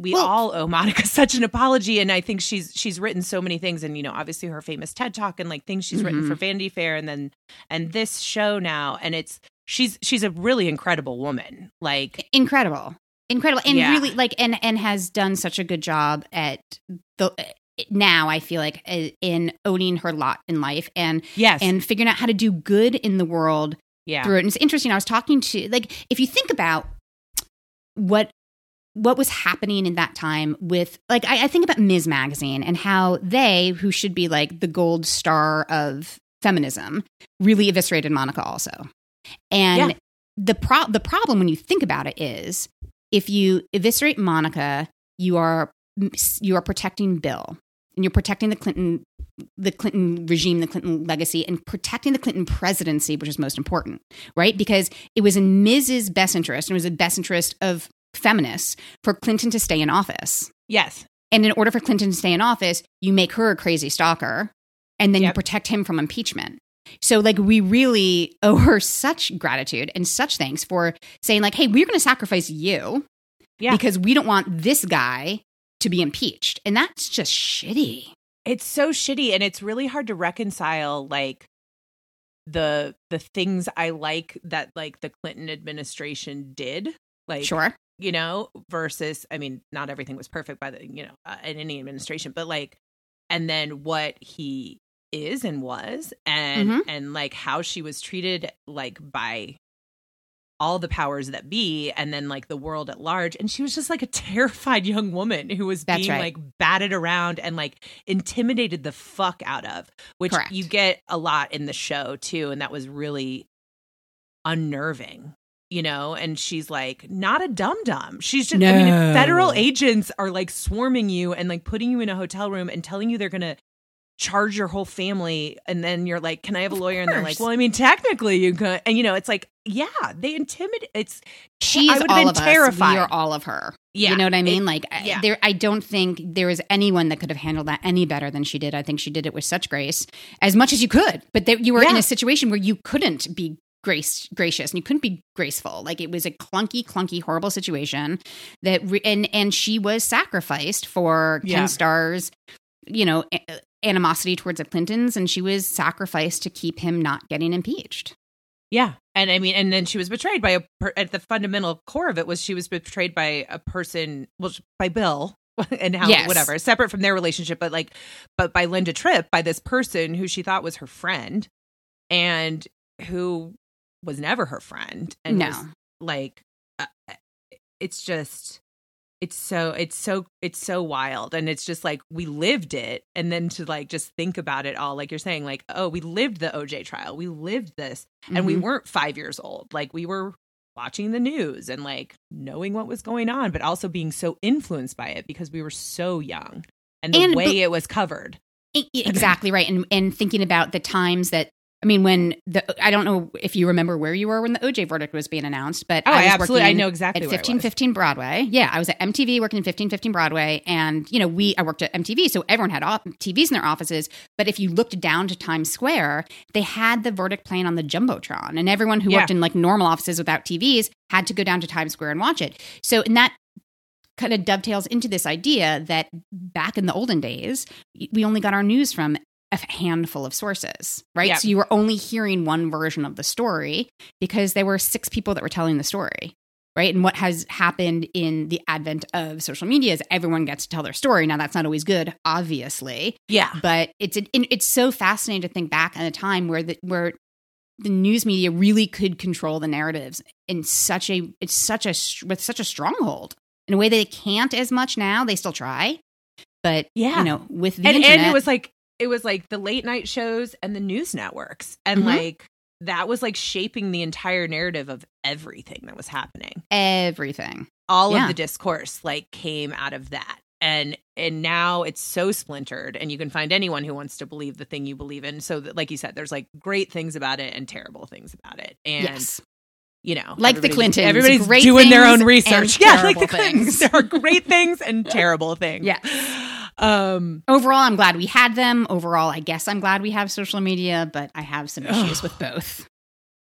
we Well- all owe Monica such an apology and I think she's she's written so many things and you know obviously her famous TED talk and like things she's written Mhm. for Vanity Fair and then and this show now and it's she's she's a really incredible woman like incredible incredible and Yeah. really like and and has done such a good job at the now i feel like uh, in owning her lot in life and yes and figuring out how to do good in the world yeah through it and it's interesting i was talking to like if you think about what what was happening in that time with like I, I think about ms. Magazine and how they who should be like the gold star of feminism really eviscerated monica also. And Yeah. the pro- the problem when you think about it is if you eviscerate monica you are you are protecting bill and you're protecting the clinton the clinton regime the clinton legacy and protecting the clinton presidency which is most important right? Because it was in mrs best interest and it was in best interest of feminists for clinton to stay in office yes and in order for Clinton to stay in office, you make her a crazy stalker and then you protect him from impeachment. So, like, we really owe her such gratitude and such thanks for saying, like, hey, we're going to sacrifice you Yeah. because we don't want this guy to be impeached. And that's just shitty. it's so shitty and it's really hard to reconcile like the the things I like that like the Clinton administration did like sure. You know versus I mean not everything was perfect by the you know uh, in any administration but like and then what he is and was and Mhm. and like how she was treated like by all the powers that be and then like the world at large and she was just like a terrified young woman who was That's being right. like batted around and like intimidated the fuck out of which Correct. you get a lot in the show too and that was really unnerving you know and she's like not a dum dum she's just i mean if federal agents are like swarming you and like putting you in a hotel room and telling you they're gonna charge your whole family and then you're like can i have a lawyer and they're like well i mean technically you could and you know it's like yeah they intimidate it's She's I would've all been of us. terrified. We are all of her. yeah You know what I It- mean? like, I- yeah. there, I don't think there is anyone that could have handled that any better than she did. I think she did it with such grace, as much as you could. But there, you were in a situation where you couldn't be grace gracious and you couldn't be graceful. Like it was a clunky, clunky, horrible situation that, re- and and she was sacrificed for Yeah. Ken Starr's, you know, a- animosity towards the Clintons, and she was sacrificed to keep him not getting impeached. Yeah. And I mean, and then she was betrayed by a, per- at the fundamental core of it was she was betrayed by a person, well, by Bill and how, Yes. whatever, separate from their relationship, but like, but by Linda Tripp, by this person who she thought was her friend and who was never her friend. And No. was like, uh, it's just, it's so, it's so, it's so wild. And it's just like, we lived it. And then to like, just think about it all, like you're saying, like, oh, we lived the OJ trial. We lived this and we Mhm. weren't five years old. Like we were watching the news and like knowing what was going on, but also being so influenced by it because we were so young and the And- way but- it was covered. Exactly right, and and thinking about the times that I mean, when the I don't know if you remember where you were when the OJ verdict was being announced, but Oh, I absolutely- I know exactly at where I was. fifteen fifteen Broadway. Yeah, I was at MTV working fifteen fifteen Broadway, and you know we I worked at MTV, so everyone had off- TVs in their offices. But if you looked down to Times Square, they had the verdict playing on the jumbotron, and everyone who Yeah. worked in like normal offices without TVs had to go down to Times Square and watch it. So in that kind of dovetails into this idea that back in the olden days, we only got our news from a handful of sources, right? So you were only hearing one version of the story because there were six people that were telling the story, right? And what has happened in the advent of social media is everyone gets to tell their story. Now that's not always good, obviously, Yeah. but it's it's so fascinating to think back at a time where the where the news media really could control the narratives in such a it's such a with such a stronghold in a way that they can't as much now. They still try, but Yeah. you know, with the and, internet, and it was like it was like the late night shows and the news networks. And Mhm. like that was like shaping the entire narrative of everything that was happening. Everything. all Yeah. of the discourse like came out of that. And and now it's so splintered and you can find anyone who wants to believe the thing you believe in. So that like you said there's like great things about it and terrible things about it. And yes, you know Like the Clintons, everybody's great doing their own research. Yeah like the clintons things. there are great things and terrible things. Yes. Um overall, I'm glad we had them. Overall, I guess I'm glad we have social media, but I have some issues with both.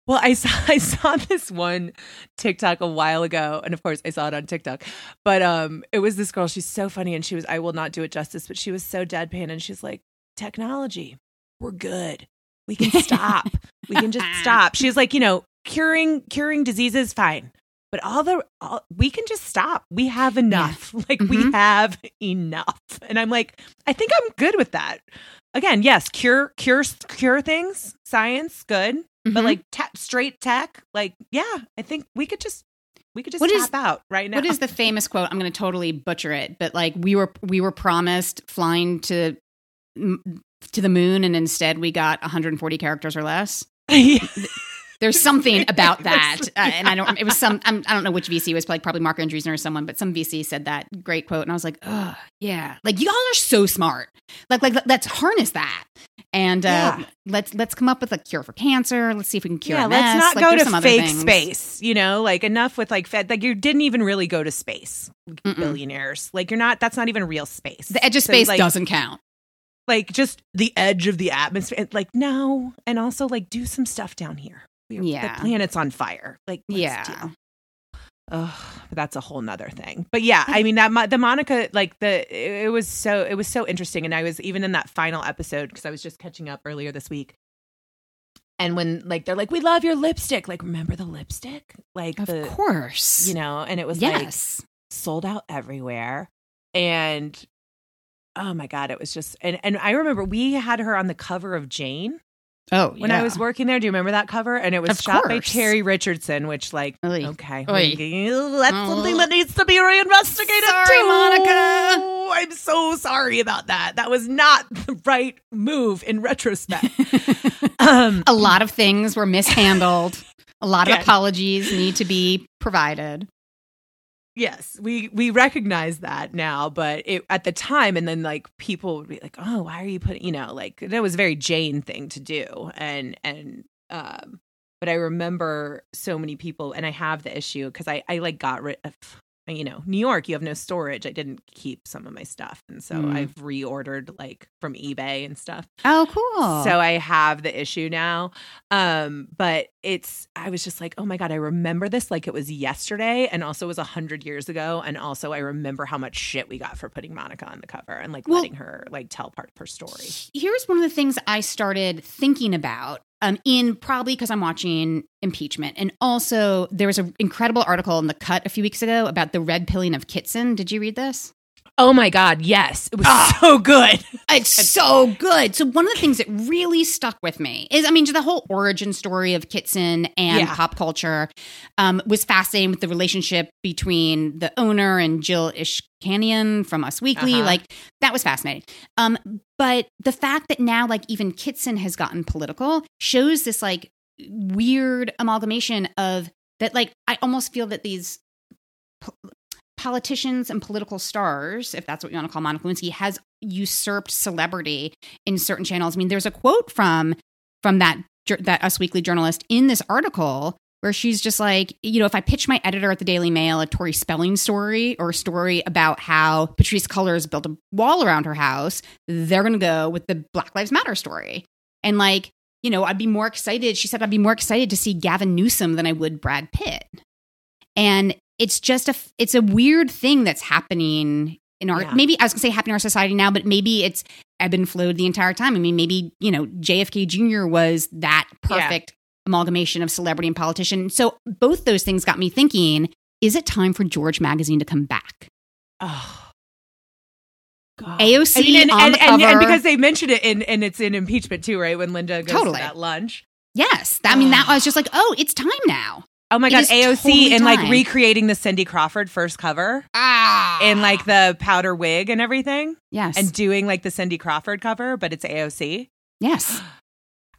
Well, I saw I saw this one TikTok a while ago, and of course I saw it on TikTok. But um, it was this girl. She's so funny, and she was I will not do it justice, but she was so deadpan, and she's like, "Technology, we're good. We can stop. we can just stop." She's like, you know, curing curing diseases, fine, but all the all, we can just stop. We have enough. Like we Mhm. have enough. And I'm like, I think I'm good with that. Again, yes, cure cure cure things, science, good but Mhm. like te- straight tech like yeah i think we could just we could just What tap is- out right now What is the famous quote? I'm going to totally butcher it, but like we were we were promised flying to to the moon, and instead we got 140 characters or less. There's something about that, uh, and I don't. It was some. I'm, I don't know which VC was like probably Marc Andreessen or someone, but some VC said that great quote, and I was like, oh yeah, like y'all are so smart. Like like let's harness that, and uh, Yeah. let's let's come up with a cure for cancer. Let's see if we can cure. yeah MS. let's not Like, go to some fake space you know like enough with like fed like you didn't even really go to space Mm-mm. billionaires like you're not that's not even real space The edge of So, space like, doesn't count. like just the edge of the atmosphere like no and also like do some stuff down here We're- Yeah. the planet's on fire like Yeah. deal. Ugh, that's a whole nother thing. But yeah, I mean that the Monica like the it, it was so it was so interesting, and I was even in that final episode because I was just catching up earlier this week. And when like they're like, "We love your lipstick," like remember the lipstick, like Of the course, you know, and it was like yes. sold out everywhere, and oh my god, it was just and and I remember we had her on the cover of Jane oh, when I was working there. Do you remember that cover? And it was Of shot by. Terry Richardson, which like Oy. okay, Oy. that's Oh. something that needs to be reinvestigated. Sorry, too. Monica. I'm so sorry about that. That was not the right move in retrospect. um, a lot of things were mishandled. A lot of Yeah. apologies need to be provided. Yes, we we recognize that now, but it, at the time, and then like people would be like, "Oh, why are you putting?" You know, like that was a very Jane thing to do, and and um, but I remember so many people, and I have the issue because I I like got rid of. You know, New York, you have no storage. I didn't keep some of my stuff. And so Mm. I've reordered like from eBay and stuff. Oh, cool. So I have the issue now. Um, but it's I was just like, oh my God, I remember this like it was yesterday and also it was a hundred years ago. And also I remember how much shit we got for putting Monica on the cover and like Well- letting her like tell part of her story. here's one of the things I started thinking about. Um, in probably because I'm watching impeachment, and also there was an incredible article in the Cut a few weeks ago about the red pilling of Kitson. Did you read this? Oh my God, yes. It was Ah. so good. It's so good. So one of the things that really stuck with me is, I mean, the whole origin story of Kitson and Yeah. pop culture um, was fascinating with the relationship between the owner and Jill Ishkanian from Us Weekly. Uh-huh. Like that was fascinating. Um, but the fact that now, like even Kitson has gotten political, shows this like weird amalgamation of that. Like I almost feel that these politicians and political stars, if that's what you want to call Monica Lewinsky, has usurped celebrity in certain channels. I mean, there's a quote from from that that Us Weekly journalist in this article where she's just like, you know, if I pitch my editor at the Daily Mail a Tori Spelling story or a story about how Patrisse Cullors built a wall around her house, they're going to go with the Black Lives Matter story. And like, you know, I'd be more excited. She said I'd be more excited to see Gavin Newsom than I would Brad Pitt. And it's just a it's a weird thing that's happening in our Yeah. maybe I was gonna say happening in our society now, but maybe it's ebb and flowed the entire time. I mean, maybe you know JFK Jr. was that Yeah. perfect amalgamation of celebrity and politician. So both those things got me thinking: Is it time for George Magazine to come back? Oh. God. AOC I mean, and, on and, the and, and because they mentioned it in and it's in impeachment too, right? When Linda goes Totally. to that lunch. Yes, I mean that I was just like, oh, it's time now. Oh my It god, AOC totally and like recreating the Cindy Crawford first cover Ah, in like the powder wig and everything, yes, and doing like the Cindy Crawford cover, but it's AOC. yes,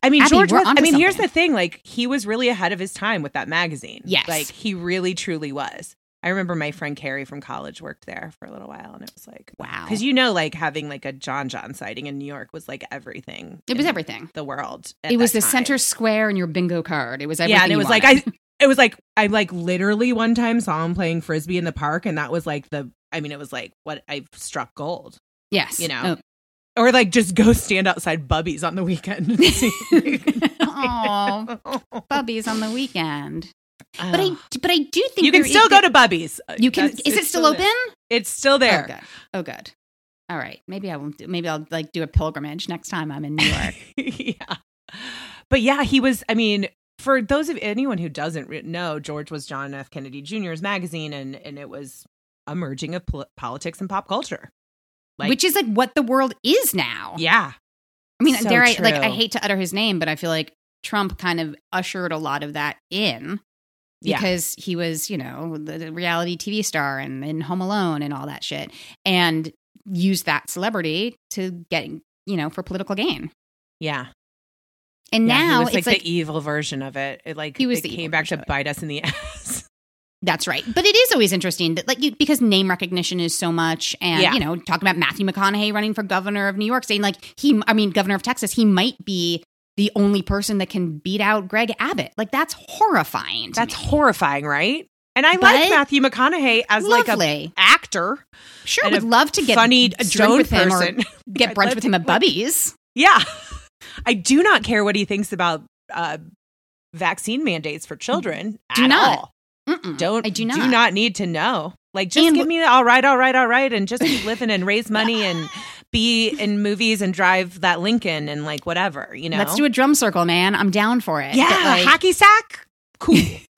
I mean, Abby, George. Was, I mean, here's the thing: like, he was really ahead of his time with that magazine. Yes. like he really, truly was. I remember my friend Carrie from college worked there for a little while, and it was like, wow. because you know, like having like a John John sighting in New York was like everything. it was everything. The world. It was the time. center square in your bingo card. It was everything. Yeah, and it was like. I. It was like I like literally one time saw him playing frisbee in the park, and that was like the. I mean, it was like what I struck gold, yes, you know. Oh. or like just go stand outside Bubby's on the weekend. Aw, Bubby's on the weekend. But I, but I do think Oh. you can still go to Bubby's. Uh, you can. That's- is it it's still open? It's still there. Oh, good. Oh, good. All right. Maybe I won't. Do, maybe I'll like do a pilgrimage next time I'm in New York. yeah. But yeah, he was, I mean, for those of anyone who doesn't re- know, George was John F. Kennedy Jr.'s magazine, and, and it was a merging of pol- politics and pop culture. Like, which is like what the world is now. yeah. I mean, so dare I like I hate to utter his name, but I feel like Trump kind of ushered a lot of that in Yeah. because he was, you know, the, the reality TV star and in Home Alone and all that shit, and used that celebrity to get, you know, for political gain. Yeah. And Yeah, now was it's like, like, the evil version of it. It like He was came back to bite us in the ass. That's right. But it is always interesting that, like, you, because name recognition is so much. And, Yeah. you know, talking about Matthew McConaughey running for governor of New York, saying, like, he, I mean, governor of Texas, he might be the only person that can beat out Greg Abbott. Like, that's horrifying. That's me. horrifying, right? And I But- like Matthew McConaughey as like a actor, sure, would love to get funny a drink with him person. or get brunch with him at Bubby's. Yeah. I do not care what he thinks about uh, vaccine mandates for children Do not. Don't I do not. do not. need to know. Like just And give me the all right, all right, all right, and just keep living and raise money and be in movies and drive that Lincoln and like whatever, you know. Let's do a drum circle, man. I'm down for it. yeah, But, like- hacky sack. Cool.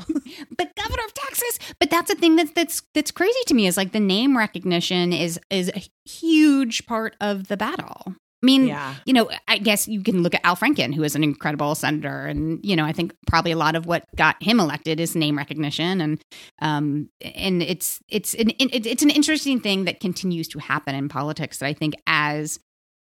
but governor of Texas. But that's the thing that's that's that's crazy to me is like the name recognition is is a huge part of the battle. I mean, yeah. you know, I guess you can look at Al Franken, who is an incredible senator, and you know, I think probably a lot of what got him elected is name recognition, and um, and it's it's an it, it's an interesting thing that continues to happen in politics. That I think as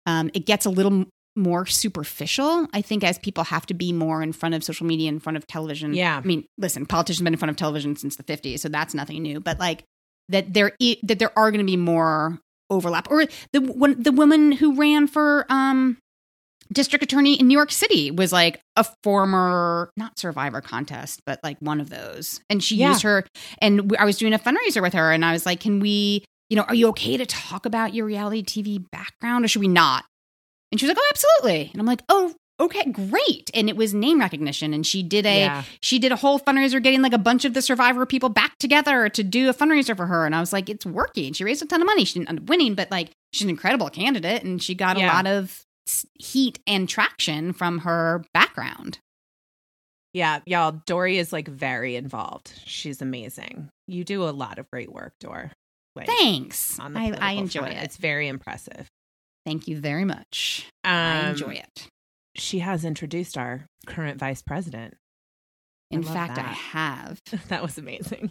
um, it gets a little more superficial, I think as people have to be more in front of social media, in front of television. Yeah. I mean, listen, politicians have been in front of television since the '50s, so that's nothing new. But like that, there that there are going to be more overlap. Or the when the woman who ran for um district attorney in New York City was like a former not survivor contest, but like one of those. And she Yeah. used her and I was doing a fundraiser with her and I was like, "Can we, you know, are you okay to talk about your reality TV background or should we not?" And she was like, "Oh, absolutely." And I'm like, "Oh, okay, great." And it was name recognition and she did a Yeah. she did a whole fundraiser getting like a bunch of the survivor people back together to do a fundraiser for her and i was like it's working she raised a ton of money she didn't end up winning but like she's an incredible candidate and she got a lot of heat and traction from her background Yeah, y'all. Dory is like very involved. She's amazing. You do a lot of great work, Dory. Like, thanks I, I enjoy front. it It's very impressive. thank you very much Um, i enjoy it She has introduced our current vice president. in love fact i have that was amazing.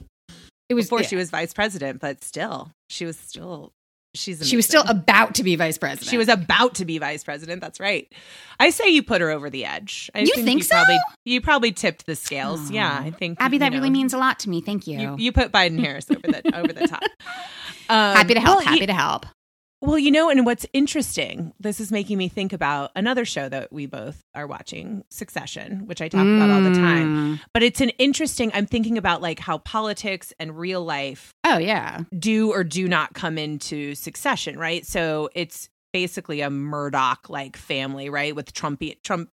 it was Before yeah. she was vice president, but still, she was still. She's she was still about to be vice president She was about to be vice president. That's right. I say you put her over the edge. I You think so? Probably, you probably tipped the scales. Yeah, I think. abby you that know, really means a lot to me thank you, you. You put Biden Harris over the over the top. Um, happy to help well, happy you, to help Well, you know, and what's interesting, this is making me think about another show that we both are watching, Succession, which I talk about all the time. Mm. But it's an interesting, I'm thinking about like how politics and real life Oh yeah. do or do not come into succession, right? So it's basically a Murdoch like family, right? With Trumpy Trump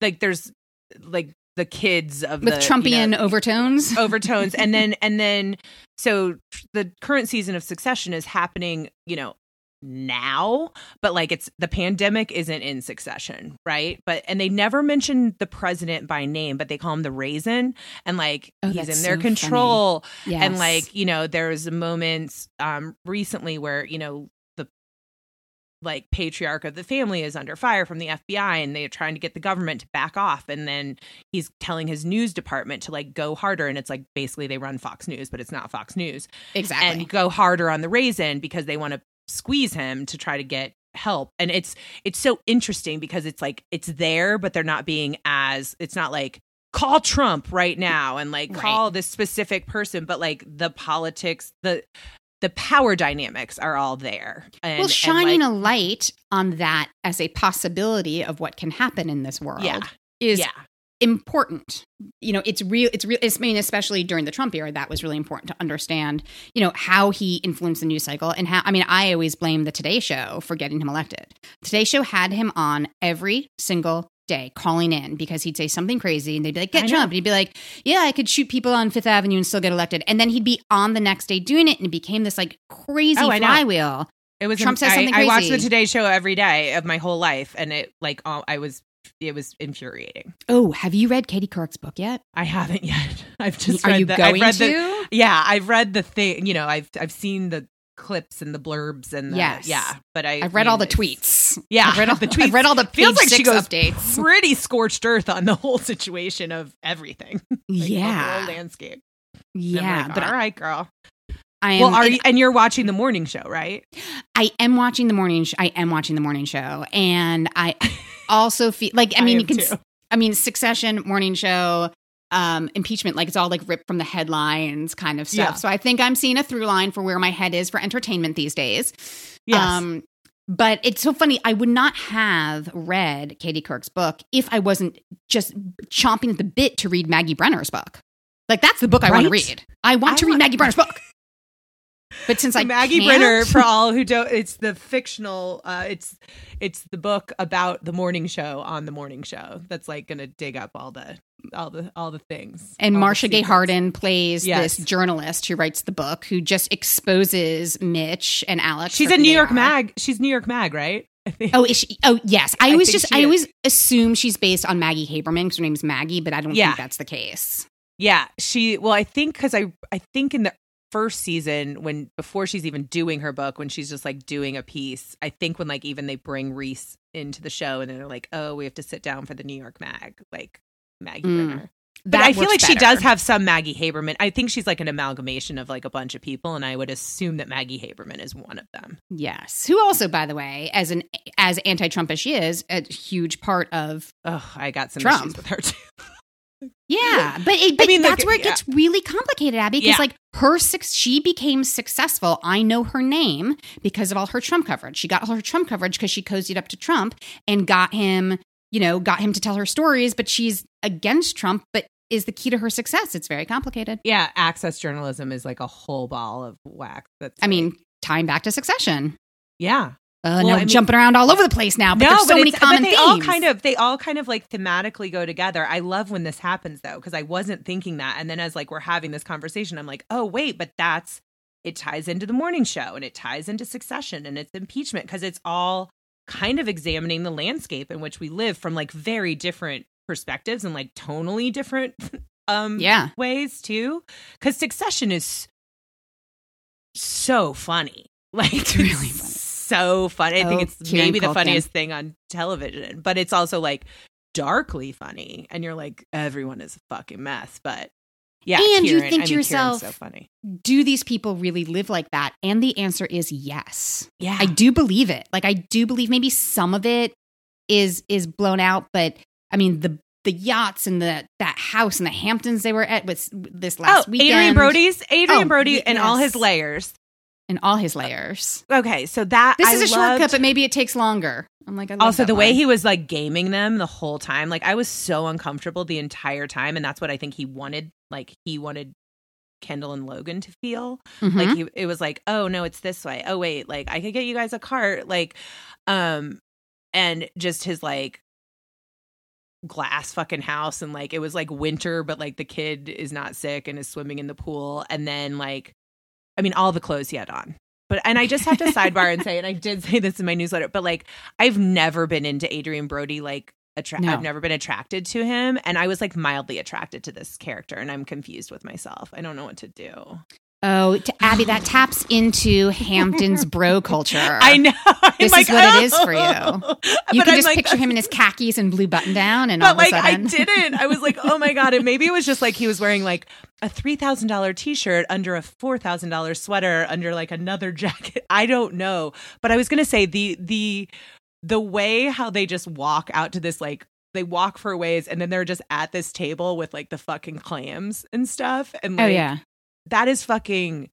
like there's like the kids of With the, Trumpian you know, overtones. overtones and then and then so the current season of succession is happening you know now but like it's the pandemic isn't in succession right but and they never mention the president by name but they call him the raisin and like Oh, he's in their so control Yes. and like you know there's moments um recently where you know the like patriarch of the family is under fire from the FBI and they're trying to get the government to back off and then he's telling his news department to like go harder and it's like basically they run Fox News but it's not Fox News exactly. and go harder on the raisin because they want to squeeze him to try to get help. And it's it's so interesting because it's like it's there but they're not being as it's not like call Trump right now and like Right. call this specific person but like the politics the the power dynamics are all there. And, well, shining like, a light on that as a possibility of what can happen in this world yeah. is yeah important. You know, it's real. It's real. It's, I mean, especially during the Trump era, that was really important to understand. You know how he influenced the news cycle and how. I mean, I always blame the Today Show for getting him elected. Today Show had him on every single day calling in because he'd say something crazy and they'd be like, I get know. Trump. And he'd be like, yeah, I could shoot people on Fifth Avenue and still get elected. And then he'd be on the next day doing it and it became this like crazy Oh, flywheel. It was Trump says I- something I, watched the. Today Show every day of my whole life, and it like all, I was it was infuriating. Oh, have you read Katie Couric's book yet? I haven't yet. I've just Are read you the, going I've read to? The, yeah, I've read the thing. You know, I've I've seen the clips and the blurbs and the, Yes. yeah. But I I've read mean, all the tweets. Yeah, I've read all the tweets. I've read all the Feels like she goes updates. Pretty scorched earth on the whole situation of everything. Like, the yeah, whole landscape. Yeah. like, but all right, girl. I am. Well, are and you, and you're watching the morning show, right? I am watching the morning. Sh- I am watching the morning show, and I also feel like I mean am you can. too. I mean, Succession, morning show, um, impeachment. Like it's all like ripped from the headlines, kind of stuff. Yeah. So I think I'm seeing a through line for where my head is for entertainment these days. Yes. Um, but it's so funny. I would not have read Katie Couric's book if I wasn't just chomping at the bit to read Maggie Brener's book. Like that's the book I want to read. I want I to read want- Maggie Brener's book. But since I Maggie can't, Brener, for all who don't, it's the fictional. Uh, it's it's the book about the morning show on the morning show. That's like going to dig up all the all the all the things. and Marcia Gay. Harden plays Yes. this journalist who writes the book, who just exposes Mitch and Alex. She's a New York. Mag. She's New York Mag, right? Oh, is she? Oh, yes. I I always just, I is. always assume she's based on Maggie Haberman because her name's Maggie, but I don't Yeah. think that's the case. Yeah, she. Well, I think because I I think in the first season when before she's even doing her book when she's just like doing a piece i think when like even they bring reese into the show and then they're like oh we have to sit down for the new york mag like maggie Mm. But i feel like she does have some maggie haberman i think she's like an amalgamation of like a bunch of people and i would assume that maggie haberman is one of them Yes. Who also, by the way, as an as anti-Trump as she is, a huge part of oh i got some Trump. issues with her too yeah. But it, but mean, that's like, where it yeah. gets really complicated, Abby. Because Yeah. like her six, she became successful. I know her name because of all her Trump coverage. She got all her Trump coverage because she cozied up to Trump and got him, you know, got him to tell her stories. But she's against Trump. But is the key to her success? It's very complicated. yeah access journalism is like a whole ball of wax that's I mean, tying back to Succession. yeah Uh, Well, no, I mean- jumping around all over the place now, but there's so many common they themes. all kind of they all kind of like thematically go together. I love when this happens though because I wasn't thinking that, and then as like we're having this conversation, I'm like, oh wait, but that's it ties into the morning show and it ties into Succession and it's impeachment because it's all kind of examining the landscape in which we live from like very different perspectives and like tonally different um yeah. ways too because succession is so funny like It's really funny. So funny i think Oh, it's Kieran maybe the funniest thing on television but it's also like darkly funny and you're like everyone is a fucking mess but yeah And you think I to mean, yourself, so funny Do these people really live like that? And the answer is yes. yeah I do believe it. Like I do believe maybe some of it is is blown out, but I mean the the yachts and the that house and the Hamptons they were at with this oh last weekend. adrien brody's adrien Oh, brody and all his layers in all his layers. Okay, so that This I is a loved- shortcut, but maybe it takes longer. I'm like, also the way he was like gaming them the whole time like i was so uncomfortable the entire time and that's what i think he wanted like he wanted kendall and logan to feel Mhm. like he, it was like oh no it's this way oh wait like i could get you guys a cart like um and just his like glass fucking house and like it was like winter but like the kid is not sick and is swimming in the pool and then like i mean all the clothes he had on. But and i just have to sidebar and say and i did say this in my newsletter but like i've never been into adrien brody like attra- No. i've never been attracted to him. And i was like mildly attracted to this character and i'm confused with myself. I don't know what to do oh, to Abby, that taps into Hampton's bro culture. i know I'm This like, is what it is for you. "Oh." You But can I'm just like, picture him in his khakis and blue button down, and all but of a like I didn't. I was like, oh my god! And maybe it was just like he was wearing like a three thousand dollar t shirt under a four thousand dollar sweater under like another jacket. I don't know, but I was gonna say the the the way how they just walk out to this like they walk for ways and then they're just at this table with like the fucking clams and stuff and oh, like oh yeah, that is fucking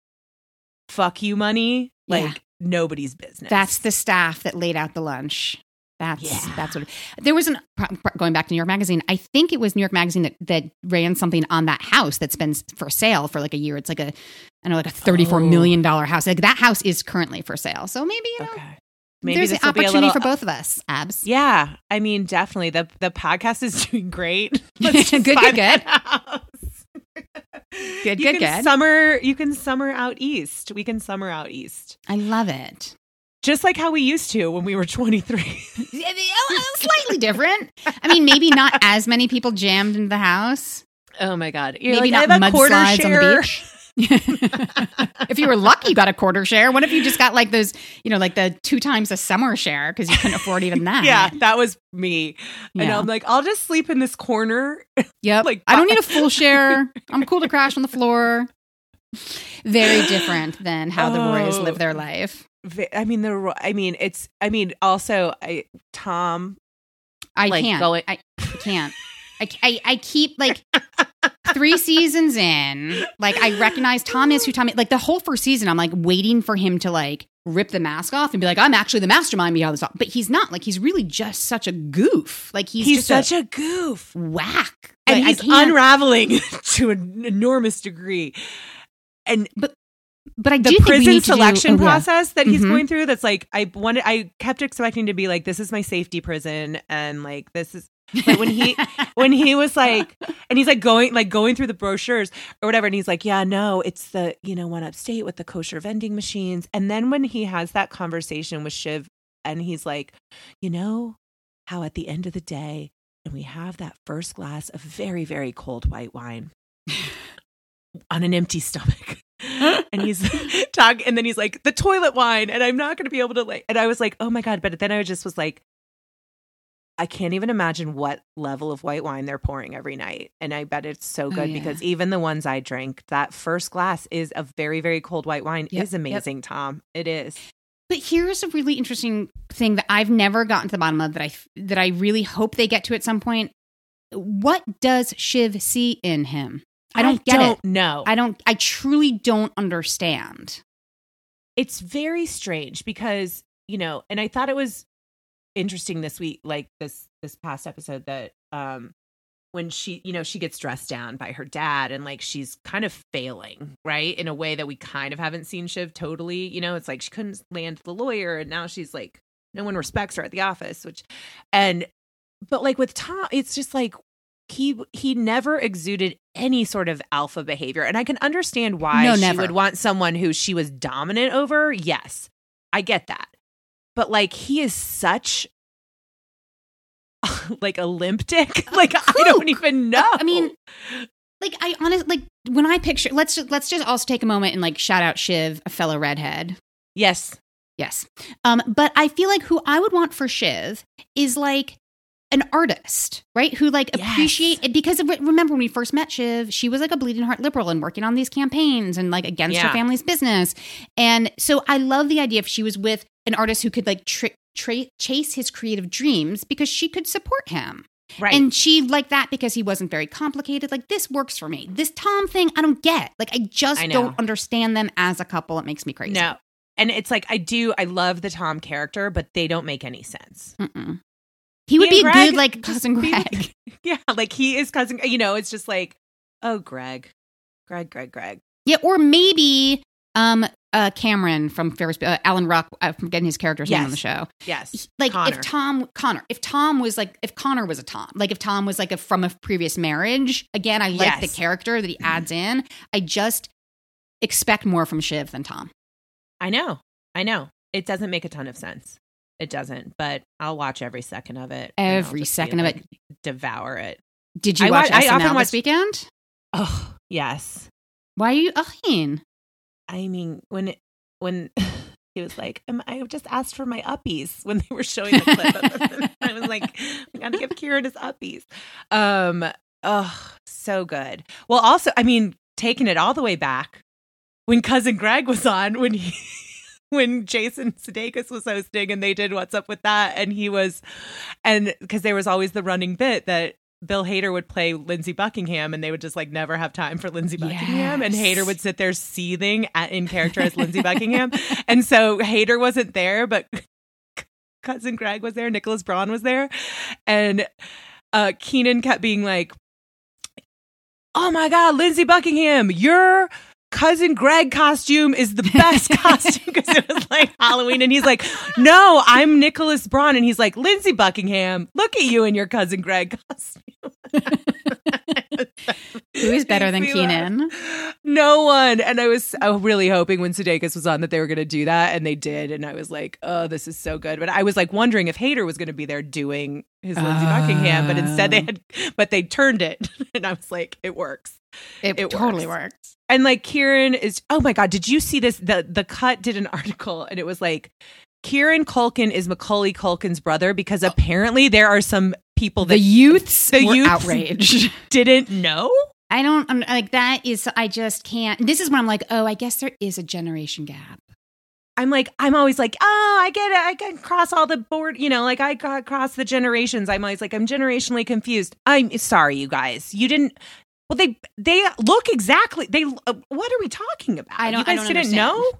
fuck you money like Yeah. nobody's business that's the staff that laid out the lunch. That's Yeah. that's what. There was an going back to New York Magazine. I think it was New York Magazine that that ran something on that house that's been for sale for like a year. It's like a I know like a thirty four Oh. million dollar house. Like that house is currently for sale. So maybe you know okay maybe there's an this will be a opportunity little for both of us. Abs. Yeah, I mean, definitely the the podcast is doing great. Good, good, good. Good, you good, can good. Summer, you can summer out east. We can summer out east, I love it. just like how we used to when we were twenty three. Yeah, the- uh, Slightly different. I mean, maybe not as many people jammed into the house. oh my god! You're Maybe like, not I have a quarter mudslides on the beach. if you were lucky, you got a quarter share. What if you just got like those, you know, like the two times a summer share because you couldn't afford even that? Yeah, that was me. And I'm like, I'll just sleep in this corner. Yep. like, I don't need a full share. I'm cool to crash on the floor. Very different than how the Roys Oh. live their oh. life. I mean, the. I mean, it's. I mean, also, I Tom. I Like, can't. going- I, I can't. I, I, I keep like three seasons in, like I recognize Tom is who Tom is. Like the whole first season, I'm like waiting for him to like rip the mask off and be like, I'm actually the mastermind behind this. But he's not. Like he's really just such a goof. Like he's, He's, just such a, goof, whack. and Like, he's unraveling to an enormous degree. And But but I the do think we prison to do- selection oh, yeah. process that he's Mhm. going through that's like i wanted i kept expecting to be like this is my safety prison and like this is like when he when he was like and he's like going like going through the brochures or whatever and he's like yeah no it's the you know one upstate with the kosher vending machines. And then when he has that conversation with shiv and he's like you know how at the end of the day and we have that first glass of very very cold white wine on an empty stomach and he's talk and then he's like the toilet wine and i'm not going to be able to like and i was like oh my god but then i just was like i can't even imagine what level of white wine they're pouring every night and i bet it's so Oh, good yeah. because even the ones i drank that first glass is a very very cold white wine Yep, is yep. amazing tom it is But here's a really interesting thing that I've never gotten to the bottom of that I that I really hope they get to at some point. What does Shiv see in him? I don't get don't it. No. I don't. I truly don't understand. it's very strange because you know and i thought it was interesting this week like this this past episode that um when she you know she gets dressed down by her dad and like she's kind of failing right in a way that we kind of haven't seen shiv totally you know? It's like she couldn't land the lawyer and now she's like no one respects her at the office which and but like with tom it's just like he he never exuded any sort of alpha behavior and i can understand why No, she never. would want someone who she was dominant over. Yes i get that but like he is such like a limp dick like i don't even know I mean, like I honestly like when I picture. Let's just, let's just also take a moment and like shout out Shiv, a fellow redhead. yes Yes. Um, but I feel like who I would want for Shiv is like an artist, right? Who like Yes. appreciate because of, remember when we first met Shiv, she was like a bleeding heart liberal and working on these campaigns and like against her family's business. And so I love the idea if she was with an artist who could like tra- tra- chase his creative dreams because she could support him. right And she liked that because he wasn't very complicated. Like this works for me. This Tom thing, I don't get. Like I just I don't understand them as a couple. It makes me crazy. no and it's like I do I love the Tom character, but they don't make any sense. Mm-mm. He would He be and a good like cousin be- Greg. Yeah, like he is cousin. You know, it's just like, oh, Greg, Greg, Greg, Greg. Yeah, or maybe um uh Cameron from Ferris uh, Alan Ruck, uh, from getting his character's name on the show. Yes, Like Connor. if Tom Connor, if Tom was like if Connor was a Tom, like if Tom was like a from a previous marriage. Again, I like the character that he adds in. I just expect more from Shiv than Tom. I know, I know. It doesn't make a ton of sense. It doesn't, but I'll watch every second of it. Every be second of it. Devour it. Did you I watch wa- I SNL often this watch- weekend? Oh, yes. Why are you uhing? I mean, when it, when he was like, I just asked for my uppies when they were showing the clip. I was like, I gotta give Kieran his uppies. Um, oh, so good. Well, also, I mean, taking it all the way back when cousin Greg was on when he. When Jason Sudeikis was hosting and they did What's Up with That, and he was, and because there was always the running bit that Bill Hader would play Lindsey Buckingham and they would just like never have time for Lindsey Buckingham. And Yes. Hader would sit there seething at, in character as Lindsey Buckingham. And so Hader wasn't there, but cousin Greg was there, Nicholas Braun was there. And uh, Kenan kept being like, Oh my God, Lindsey Buckingham, your cousin Greg costume is the best costume because it was like Halloween. And he's like, No, I'm Nicholas Braun. And he's like, Lindsey Buckingham, look at you in your cousin Greg costume. Who is better than Makes me laugh. Kenan? No one. And I was so really hoping when Sudeikis was on that they were going to do that, and they did. And I was like, oh, this is so good. But I was like wondering if Hader was going to be there doing his Lindsey Buckingham, but instead they oh. had, but they turned it, and I was like, it works. It, It totally works. works. And like Kieran is, oh my god, did you see this? The the cut did an article, and it was like. Kieran Culkin is Macaulay Culkin's brother because oh. apparently there are some people that The youths the were youths- outraged. didn't know. I don't I'm, like that is I just can't. This is when I'm like, oh, I guess there is a generation gap. I'm like, I'm always like, oh, I get it. I can cross all the board, you know, like I got across the generations. I'm always like, I'm generationally confused. I'm sorry, you guys. You didn't. Well, they they look exactly. They. Uh, what are we talking about? I don't- You guys I don't didn't understand. know.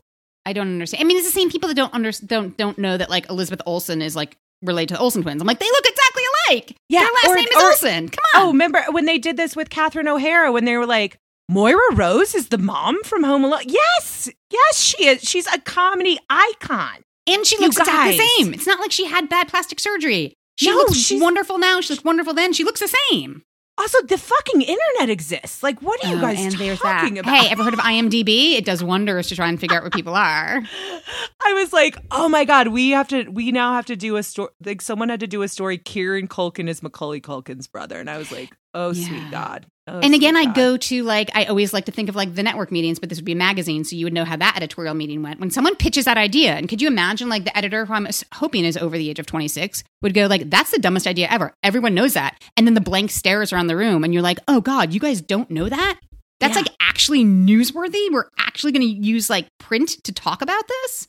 I don't understand. I mean, it's the same people that don't under, don't don't know that like Elizabeth Olsen is like related to the Olsen twins. I'm like, they look exactly Yeah, Their last or- name is or- Olsen. Come oh, on. Oh, remember when they did this with Catherine O'Hara when they were like, Moira Rose is the mom from Home Alone. Yes, yes, she is. She's a comedy icon. and she looks exactly the same. It's not like she had bad plastic surgery. She No, looks she's- wonderful now. She looks wonderful then. She looks the same. Also, the fucking internet exists. Like, what are you Oh, guys and there's talking that. about? Hey, ever heard of IMDb? It does wonders to try and figure out where people are. I was like, oh my god, we have to. We now have to do a story. Like someone had to do a story. Kieran Culkin is Macaulay Culkin's brother, and I was like, oh Yeah. sweet god. Oh, and again, I go to like I always like to think of like the network meetings, but this would be a magazine, so you would know how that editorial meeting went. When someone pitches that idea, and could you imagine like the editor, who I'm hoping is over the age of 26, would go like, "That's the dumbest idea ever." Everyone knows that, and then the blank stares around the room, and you're like, "Oh God, you guys don't know that." That's Yeah. like actually newsworthy. We're actually going to use like print to talk about this,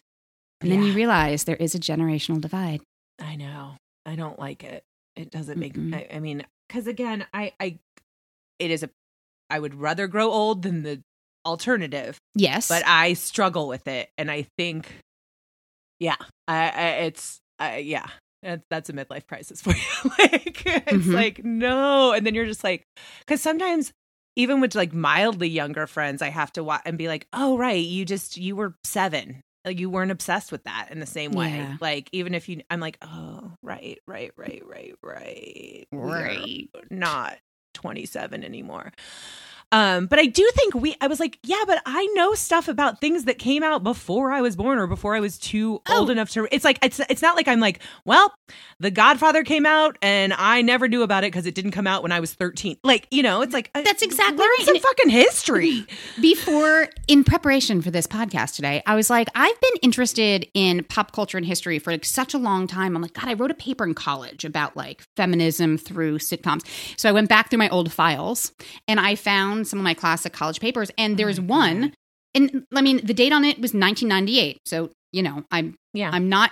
and then you realize there is a generational divide. I know. I don't like it. It doesn't make. Mm-mm. I, I mean, because again, I, I, it is a. I would rather grow old than the alternative, Yes, but I struggle with it, and I think, yeah, I, I it's, I, yeah. That's, a midlife crisis for you. like, it's Mhm. like, no. And then you're just like, because sometimes, even with like mildly younger friends, I have to watch and be like, oh, right, you just, you were seven. Like, you weren't obsessed with that in the same way. Yeah. Like, even if you, I'm like, oh, right, right, right, right, right. Right. Not 27 anymore. Um, but I do think we I was like, yeah, but I know stuff about things that came out before I was born or before I was too Oh. old enough to it's like it's it's not like I'm like, well, The Godfather came out and I never knew about it because it didn't come out when I was 13. Like, you know, it's like That's exactly learn right. Some And- fucking history. before in preparation for this podcast today i was like i've been interested in pop culture and history for like such a long time i'm like god i wrote a paper in college about like feminism through sitcoms so i went back through my old files and i found some of my classic college papers and there's my one and i mean the date on it was 1998 so you know i'm Yeah. i'm not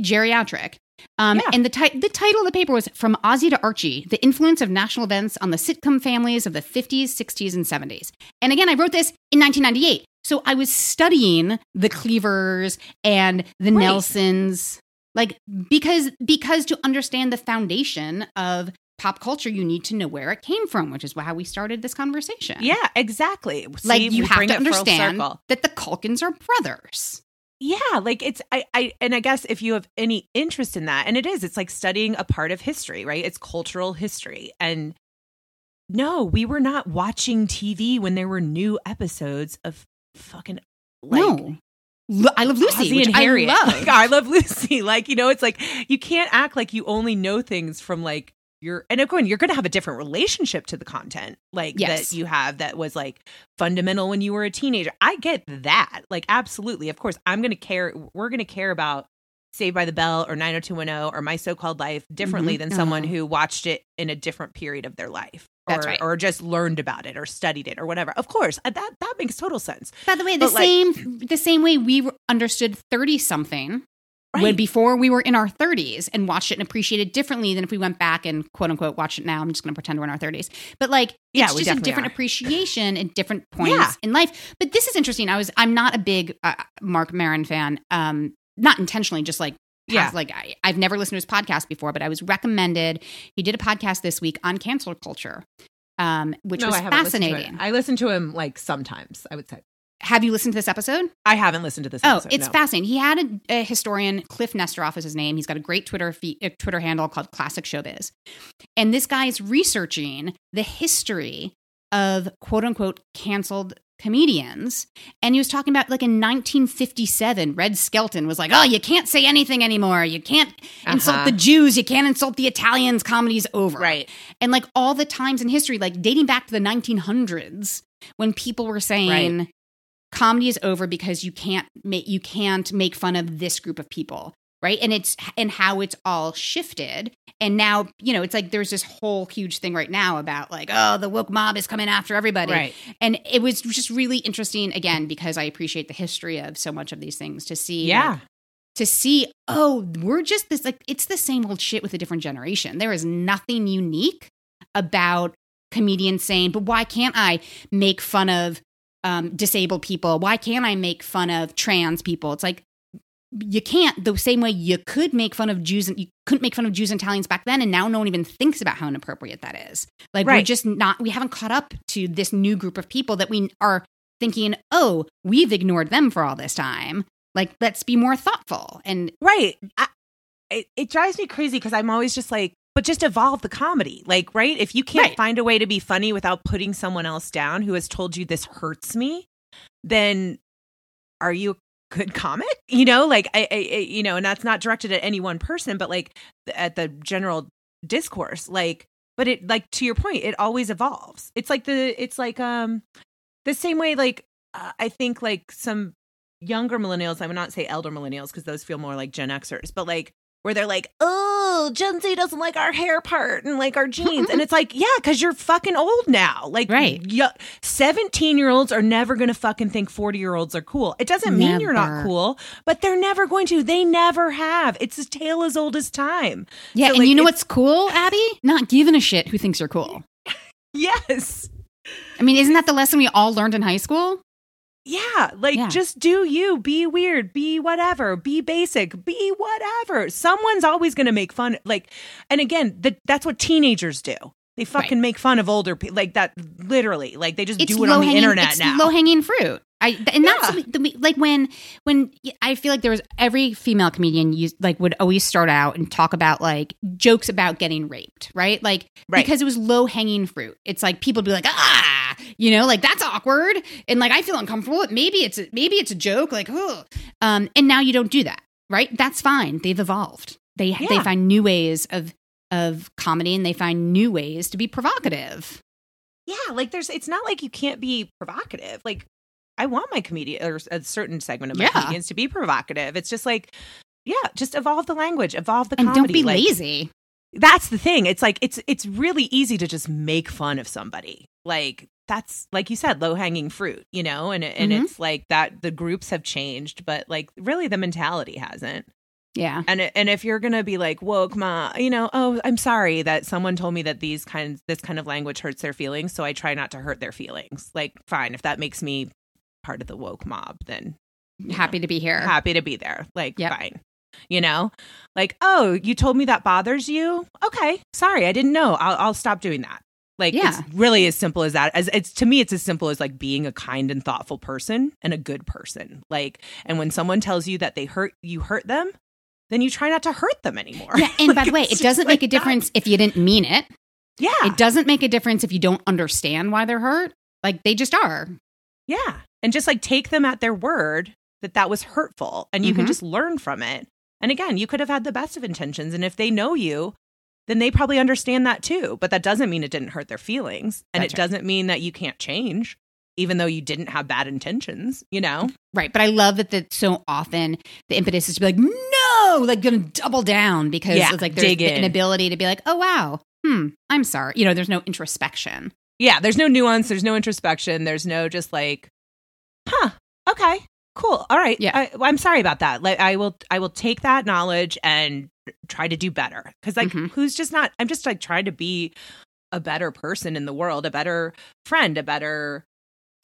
geriatric um, Yeah. And the, ti- the title of the paper was From Ozzie to Archie The Influence of National Events on the Sitcom Families of the 50s, 60s, and 70s. And again, I wrote this in 1998. So I was studying the Cleavers and the Right. Nelsons, like because because to understand the foundation of pop culture, you need to know where it came from, which is how we started this conversation. Yeah, exactly. like you have to understand that the Culkins are brothers. Yeah, like it's I, I and I guess if you have any interest in that, and it is, it's like studying a part of history, right? It's cultural history. And no, we were not watching TV when there were new episodes of fucking like no, I love Lucy, and Harriet. I love. Like, I love Lucy. Like, you know, it's like you can't act like you only know things from like your and again, you're gonna have a different relationship to the content like Yes. that you have that was like fundamental when you were a teenager. I get that. Like, absolutely. Of course, I'm gonna care we're gonna care about Saved by the Bell or 90210 or My So Called Life differently Mhm. than someone Oh. who watched it in a different period of their life. That's or, right. or just learned about it or studied it or whatever. Of course, uh, that that makes total sense. By the way, the But, like- same the same way we understood thirty something when before we were in our 30s and watched it and appreciated it differently than if we went back and quote unquote watched it now. I'm just going to pretend we're in our 30s. But like, Yeah, it's just a different are. appreciation at different points Yeah. in life. But this is interesting. I was, I'm not a big uh, Marc Maron fan, um, not intentionally, just like, Yeah. like I, I've never listened to his podcast before, but I was recommended. He did a podcast this week on cancel culture, um, which was I haven't listened fascinating. I listen to him like sometimes, I would say. Have you listened to this episode? I haven't listened to this Oh, episode. it's no. fascinating. He had a, a historian, Kliph Nesteroff is his name. He's got a great Twitter fe- uh, Twitter handle called Classic Showbiz, and this guy is researching the history of quote unquote canceled comedians. And he was talking about like in 1957, Red Skelton was like, "Oh, you can't say anything anymore. You can't insult Uh-huh. the Jews. You can't insult the Italians. Comedy's over." Right. And like all the times in history, like dating back to the 1900s, when people were saying comedy is over because you can't make you can't make fun of this group of people, right? And it's and how it's all shifted. And now, you know, it's like there's this whole huge thing right now about like, oh, the woke mob is coming after everybody. Right. And it was just really interesting again because I appreciate the history of so much of these things to see Yeah. like, to see, oh, we're just this like it's the same old shit with a different generation. There is nothing unique about comedians saying, but why can't I make fun of um, disabled people? Why can't I make fun of trans people? It's like you can't the same way you could make fun of Jews and you couldn't make fun of Jews and Italians back then, and now no one even thinks about how inappropriate that is. Like we're just not we haven't caught up to this new group of people that we are thinking, oh, we've ignored them for all this time. Like let's be more thoughtful and Right. I, it, it drives me crazy because I'm always just like, but just evolve the comedy. Like, right? If you can't Right. find a way to be funny without putting someone else down who has told you this hurts me, then are you a good comic? You know, like, I, I, you know, and that's not directed at any one person, but like at the general discourse. Like, but it, like, to your point, it always evolves. It's like the, it's like, um, the same way, like, uh, I think like some younger millennials, I would not say elder millennials because those feel more like Gen Xers, but like where they're like, oh, Gen Z doesn't like our hair part and like our jeans. and it's like, yeah, because you're fucking old now. Like, Right. 17 year olds are never going to fucking think 40 year olds are cool. It doesn't mean you're not cool, but they're never going to. They never have. It's a tale as old as time. yeah, So, and like, you know what's cool, Abby? Not giving a shit who thinks you're cool. Yes. I mean, isn't that the lesson we all learned in high school? Yeah, like Yeah. just do you, be weird, be whatever, be basic, be whatever. Someone's always going to make fun like and again, the, that's what teenagers do. They fucking make fun of older people like that literally. Like they just do it on the low-hanging- internet it's now. Low hanging fruit. I and that's Yeah. the, like when when I feel like there was every female comedian used like would always start out and talk about like jokes about getting raped, right? Like Right. because it was low hanging fruit. It's like people would be like ah, you know, like that's awkward, and like I feel uncomfortable. Maybe it's a, maybe it's a joke, like oh, um, and now you don't do that, right? That's fine. They've evolved. They they find new ways of of comedy, and they find new ways to be provocative. yeah, like there's it's not like you can't be provocative. Like I want my comedian or a certain segment of my Yeah. comedians to be provocative. It's just like yeah, just evolve the language, evolve the And comedy. don't be like, lazy. that's the thing it's like it's it's really easy to just make fun of somebody like that's like you said low hanging fruit you know and and Mhm. it's like that the groups have changed but like really the mentality hasn't Yeah. and and if you're gonna be like woke ma you know oh i'm sorry that someone told me that these kinds this kind of language hurts their feelings so i try not to hurt their feelings like fine if that makes me part of the woke mob, then Happy to be here. happy to be there. Like, Yep. fine. You know, like, oh, you told me that bothers you. Okay, sorry, I didn't know. I'll, I'll stop doing that. Like, Yeah. it's really as simple as that. As it's to me, it's as simple as like being a kind and thoughtful person and a good person. Like, and when someone tells you that they hurt you, hurt them, then you try not to hurt them anymore. Yeah, and by the way, it doesn't like make a that. difference if you didn't mean it. Yeah, It doesn't make a difference if you don't understand why they're hurt. Like they just are. Yeah. And just like take them at their word that that was hurtful and you can Mhm. just learn from it. And again, you could have had the best of intentions. And if they know you, then they probably understand that too. But that doesn't mean it didn't hurt their feelings. And That's it right. doesn't mean that you can't change, even though you didn't have bad intentions, you know? Right. But I love that that so often the impetus is to be like, no, like gonna double down because Yeah, it's like there's the in. inability to be like, oh wow, hmm, I'm sorry. You know, there's no introspection. Yeah. There's no nuance. There's no introspection. There's no just like, huh, okay, cool. All right. Yeah. I, well, I'm sorry about that. Like, I will, I will take that knowledge and try to do better. Cause like, Mhm. who's just not, I'm just like trying to be a better person in the world, a better friend, a better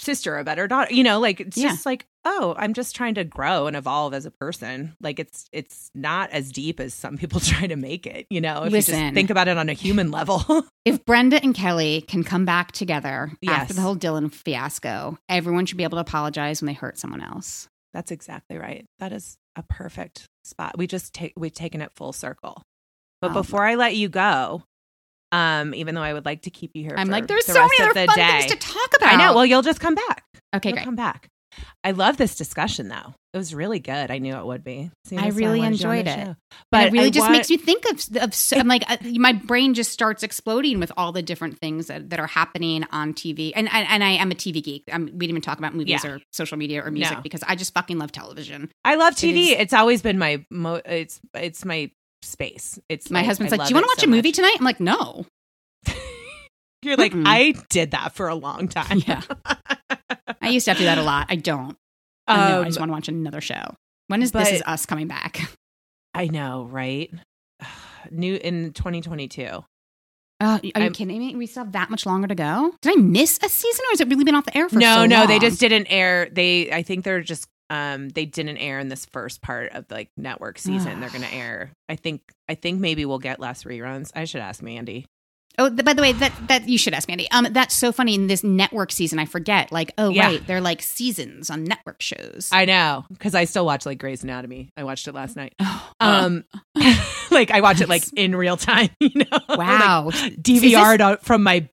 sister, a better daughter, you know, like, it's Yeah. just like, oh, I'm just trying to grow and evolve as a person. Like it's, it's not as deep as some people try to make it, you know, if you Listen. just think about it on a human level. If Brenda and Kelly can come back together Yes. after the whole Dylan fiasco, everyone should be able to apologize when they hurt someone else. That's exactly right. That is a perfect spot. We just take we've taken it full circle. But Um, before I let you go, um, even though I would like to keep you here, I'm like, there's the so many other the fun day. things to talk about. I know. Well, you'll just come back. okay, you'll great. come back. I love this discussion, though. It was really good. I knew it would be. See, I really wanted you on the enjoyed it. show. But But it really I just want- makes you think of, of so, I'm like, uh, my brain just starts exploding with all the different things that, that are happening on TV. And, and, and I am a TV geek. I'm, we didn't even talk about movies Yeah. or social media or music No. because I just fucking love television. I love TV. is- it's always been my mo- it's it's my space. It's My like, husband's I like, Do you want to watch so a movie much." tonight? I'm like, No. You're like, Mm-mm. I did that for a long time. Yeah. I used to have to do that a lot. I don't. I know. I Um, just want to watch another show. When is This Is Us coming back? I know, right? New in 2022. Oh, are you I'm- kidding me? We still have that much longer to go. Did I miss a season, or has it really been off the air for no, so no, no. they just didn't air. They, I think they're just, um, they didn't air in this first part of like network season. they're gonna air. I think, I think maybe we'll get less reruns. I should ask Mandy. Oh, by the way, that that you should ask Mandy. Um, that's so funny. In this network season, I forget. Like, oh Yeah. right, they're like seasons on network shows. I know because I still watch like Grey's Anatomy. I watched it last night. Oh, Um, like I watch it like in real time. You know, wow, like, DVR'd out from my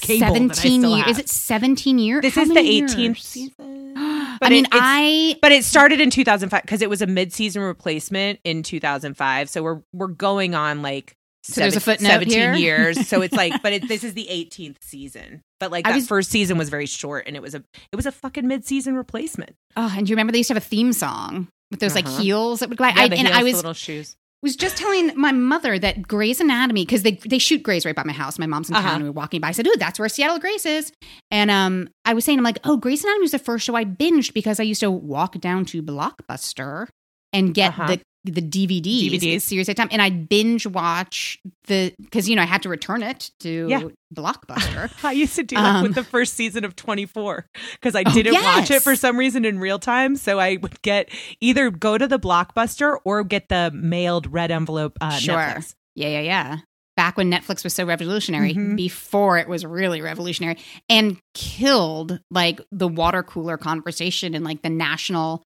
cable. seventeen years. Is it seventeen years? This How is the 18th years? season. I mean, it- I But it started in 2005 because it was a mid-season replacement in 2005. So we're we're going on like So there's a footnote 17 here? years. So it's like, but it, this is the 18th season. But like that was- first season was very short, and it was a it was a fucking mid-season replacement. oh, and do you remember they used to have a theme song with those like Uh-huh. heels that would glide? Yeah, I, the and heels, I was little shoes. was just telling my mother that Grey's Anatomy because they they shoot Grey's right by my house. My mom's in town Uh-huh. and we were walking by. I said, "Oh, that's where Seattle Grace is." And um, I was saying, I'm like, "Oh, Grey's Anatomy was the first show I binged because I used to walk down to Blockbuster and get Uh-huh. the the DVDs, DVDs. series at a time, and I'd binge watch the because you know I had to return it to Yeah. Blockbuster. I used to do that Um, with the first season of 24 because I Oh, didn't watch it for some reason in real time. So I would get either go to the Blockbuster or get the mailed red envelope uh, Sure. Netflix. Yeah, yeah, yeah. Back when Netflix was so revolutionary, Mhm. before it was really revolutionary, and killed like the water cooler conversation and like the national,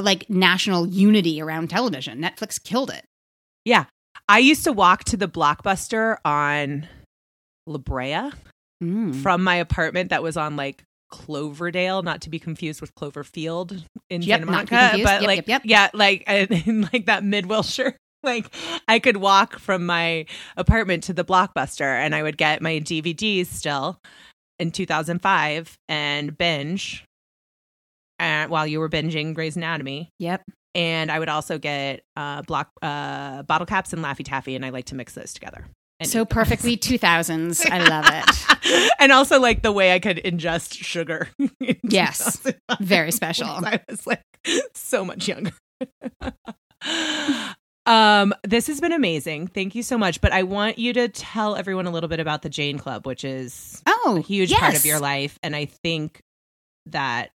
like national unity around television. Netflix killed it. Yeah. I used to walk to the Blockbuster on La Brea Mm. from my apartment that was on like Cloverdale, not to be confused with Cloverfield in Yep, Santa not to be Monica, but Yep, like yep, yep. yeah, like in like that mid Wilshire. Like I could walk from my apartment to the Blockbuster, and I would get my DVDs still in 2005 and binge. And while you were binging Grey's Anatomy, Yep. and I would also get uh, block uh, bottle caps and Laffy Taffy, and I like to mix those together. So perfectly 2000s. I love it. and also like the way I could ingest sugar. in Yes. Very special. I was like so much younger. um, this has been amazing. Thank you so much. But I want you to tell everyone a little bit about the Jane Club, which is Oh, a huge part of your life, and I think that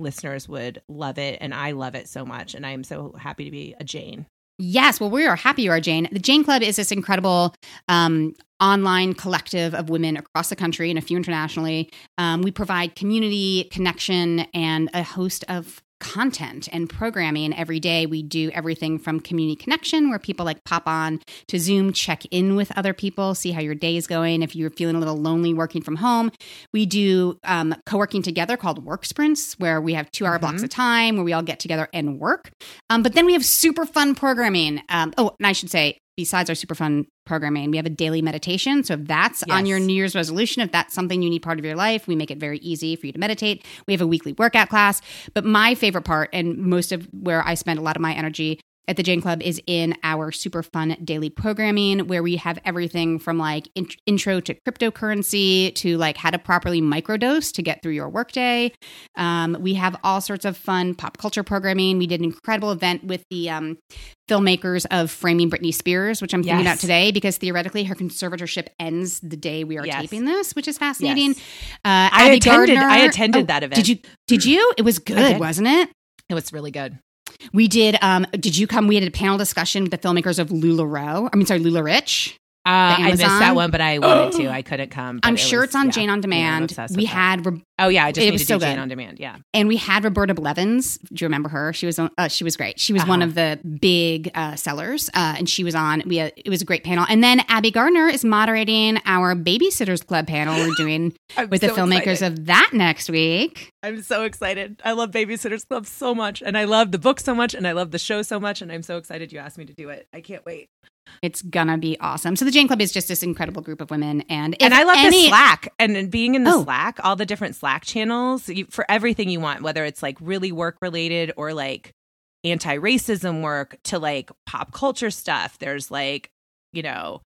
listeners would love it, and I love it so much, and I am so happy to be a Jane. Yes, well, we are happy you are, Jane. The Jane Club is this incredible um, online collective of women across the country and a few internationally. Um, we provide community, connection, and a host of content and programming every day. We do everything from community connection, where people like pop on to Zoom, check in with other people, see how your day is going. If you're feeling a little lonely working from home, we do um, co working together called work sprints, where we have two hour mm-hmm. blocks of time where we all get together and work. Um, but then we have super fun programming. Um, oh, and I should say, besides our super fun programming, we have a daily meditation. So if that's yes. on your New Year's resolution, if that's something you need part of your life, we make it very easy for you to meditate. We have a weekly workout class. But my favorite part, and most of where I spend a lot of my energy at the Jane Club is in our super fun daily programming where we have everything from like in- intro to cryptocurrency to like how to properly microdose to get through your workday. Um, we have all sorts of fun pop culture programming. We did an incredible event with the um, filmmakers of Framing Britney Spears, which I'm thinking yes. about today because theoretically her conservatorship ends the day we are yes. taping this, which is fascinating. Yes. Uh, I, attended, Gardner, I attended. Oh, that event. Did you? Did you? It was good, wasn't it? It was really good. We did. Um, did you come? We had a panel discussion with the filmmakers of LuLaRoe. I mean, sorry, LuLaRich. Uh, I missed that one, but I wanted to. I couldn't come. I'm sure was, it's on yeah, Jane on Demand. Yeah, we had. Re- oh yeah, I just it was so Jane on Demand. Yeah, and we had Roberta Blevins. Do you remember her? She was uh, she was great. She was uh-huh. one of the big uh, sellers, uh, and she was on. We had, it was a great panel. And then Abby Gardner is moderating our Babysitters Club panel we're doing with so the filmmakers excited. of that next week. I'm so excited. I love Babysitters Club so much, and I love the book so much, and I love the show so much, and I'm so excited you asked me to do it. I can't wait. It's gonna be awesome. So the Jane Club is just this incredible group of women, and and I love any- the Slack and being in the oh. Slack, all the different Slack channels you, for everything you want, whether it's like really work related or like anti racism work to like pop culture stuff. There's like you know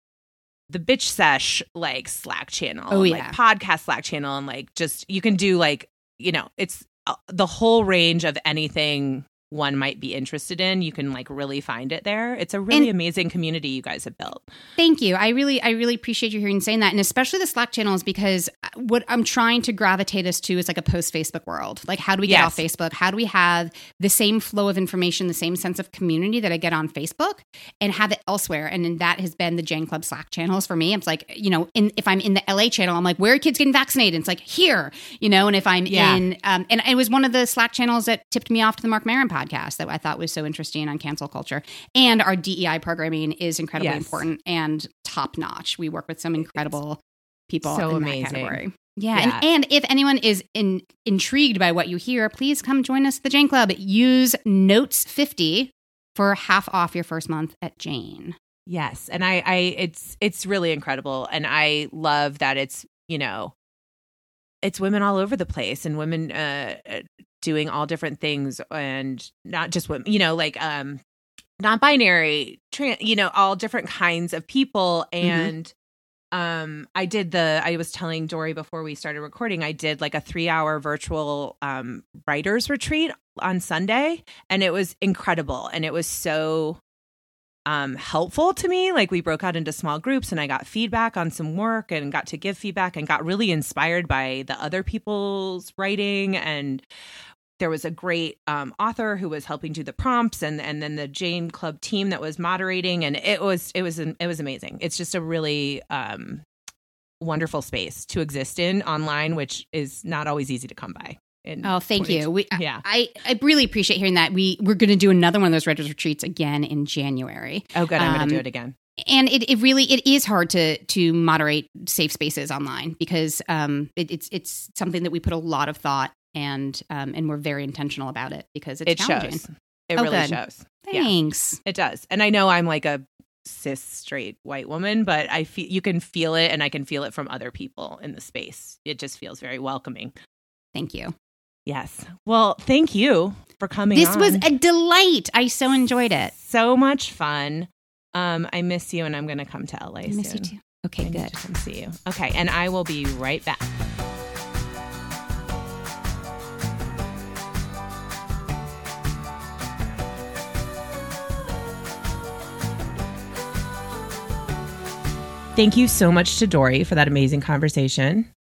the bitch sesh like Slack channel, oh yeah, like podcast Slack channel, and like just you can do like you know it's uh, the whole range of anything one might be interested in, you can like really find it there. It's a really and amazing community you guys have built. Thank you. I really, I really appreciate you hearing saying that, and especially the Slack channels because what I'm trying to gravitate us to is like a post Facebook world. Like, how do we get yes. off Facebook? How do we have the same flow of information, the same sense of community that I get on Facebook, and have it elsewhere? And then that has been the Jane Club Slack channels for me. It's like, you know, in, if I'm in the LA channel, I'm like, where are kids getting vaccinated? It's like here, you know. And if I'm yeah. in, um, and it was one of the Slack channels that tipped me off to the Marc Maron podcast podcast that I thought was so interesting on cancel culture. And our DEI programming is incredibly yes. important and top notch. We work with some incredible people so in amazing. that category. Yeah, yeah. And, and if anyone is in, intrigued by what you hear, please come join us at the Jane Club. Use Notes 50 for half off your first month at Jane. Yes, and I, I, it's, it's really incredible, and I love that it's, you know, it's women all over the place and women uh, doing all different things and not just women, you know, like um non-binary, trans, you know, all different kinds of people mm-hmm. and mm-hmm. um I did the I was telling dory before we started recording, I did like a 3-hour virtual um writers retreat on Sunday and it was incredible and it was so um, helpful to me. Like we broke out into small groups and I got feedback on some work and got to give feedback and got really inspired by the other people's writing and there was a great um, author who was helping do the prompts and and then the Jane Club team that was moderating and it was it was it was amazing. It's just a really um, wonderful space to exist in online, which is not always easy to come by. Oh, thank you. We, yeah, I, I really appreciate hearing that. We we're going to do another one of those writers retreats again in January. Oh, good. I'm um, going to do it again. And it, it really it is hard to to moderate safe spaces online because um, it, it's it's something that we put a lot of thought and um, and we're very intentional about it because it's it challenging. shows. It oh, really good. shows. Thanks. Yeah, it does, and I know I'm like a cis straight white woman, but I feel you can feel it, and I can feel it from other people in the space. It just feels very welcoming. Thank you. Yes. Well, thank you for coming. This on. was a delight. I so enjoyed it. So much fun. Um, I miss you, and I'm going to come to LA. I miss soon. you too. Okay, I good. come see you. Okay, and I will be right back. Thank you so much to Dory for that amazing conversation.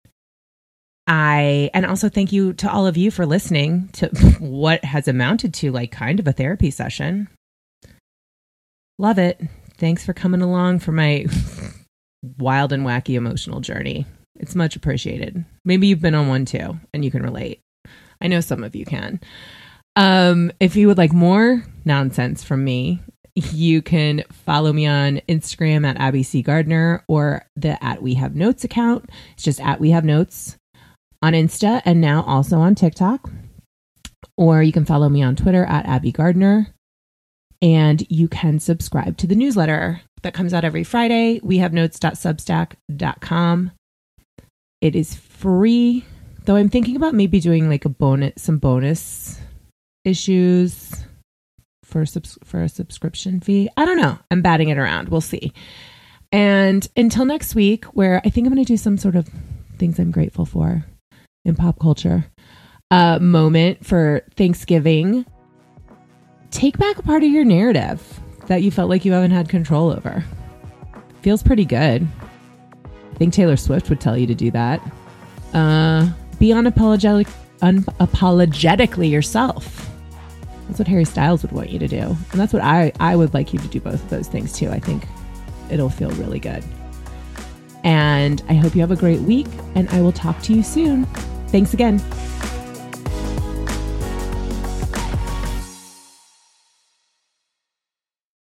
I and also thank you to all of you for listening to what has amounted to like kind of a therapy session. Love it. Thanks for coming along for my wild and wacky emotional journey. It's much appreciated. Maybe you've been on one too and you can relate. I know some of you can. Um, if you would like more nonsense from me, you can follow me on Instagram at Abby C. Gardner or the at We Have Notes account. It's just at We Have Notes on Insta and now also on TikTok. Or you can follow me on Twitter at Abby Gardner. And you can subscribe to the newsletter that comes out every Friday. We have notes.substack.com. It is free, though I'm thinking about maybe doing like a bonus, some bonus issues for subs- for a subscription fee. I don't know. I'm batting it around. We'll see. And until next week, where I think I'm going to do some sort of things I'm grateful for in pop culture uh, moment for Thanksgiving. Take back a part of your narrative that you felt like you haven't had control over. Feels pretty good. I think Taylor Swift would tell you to do that. Uh, be unapologetic, unapologetically yourself. That's what Harry Styles would want you to do. And that's what I, I would like you to do both of those things too. I think it'll feel really good. And I hope you have a great week, and I will talk to you soon. Thanks again.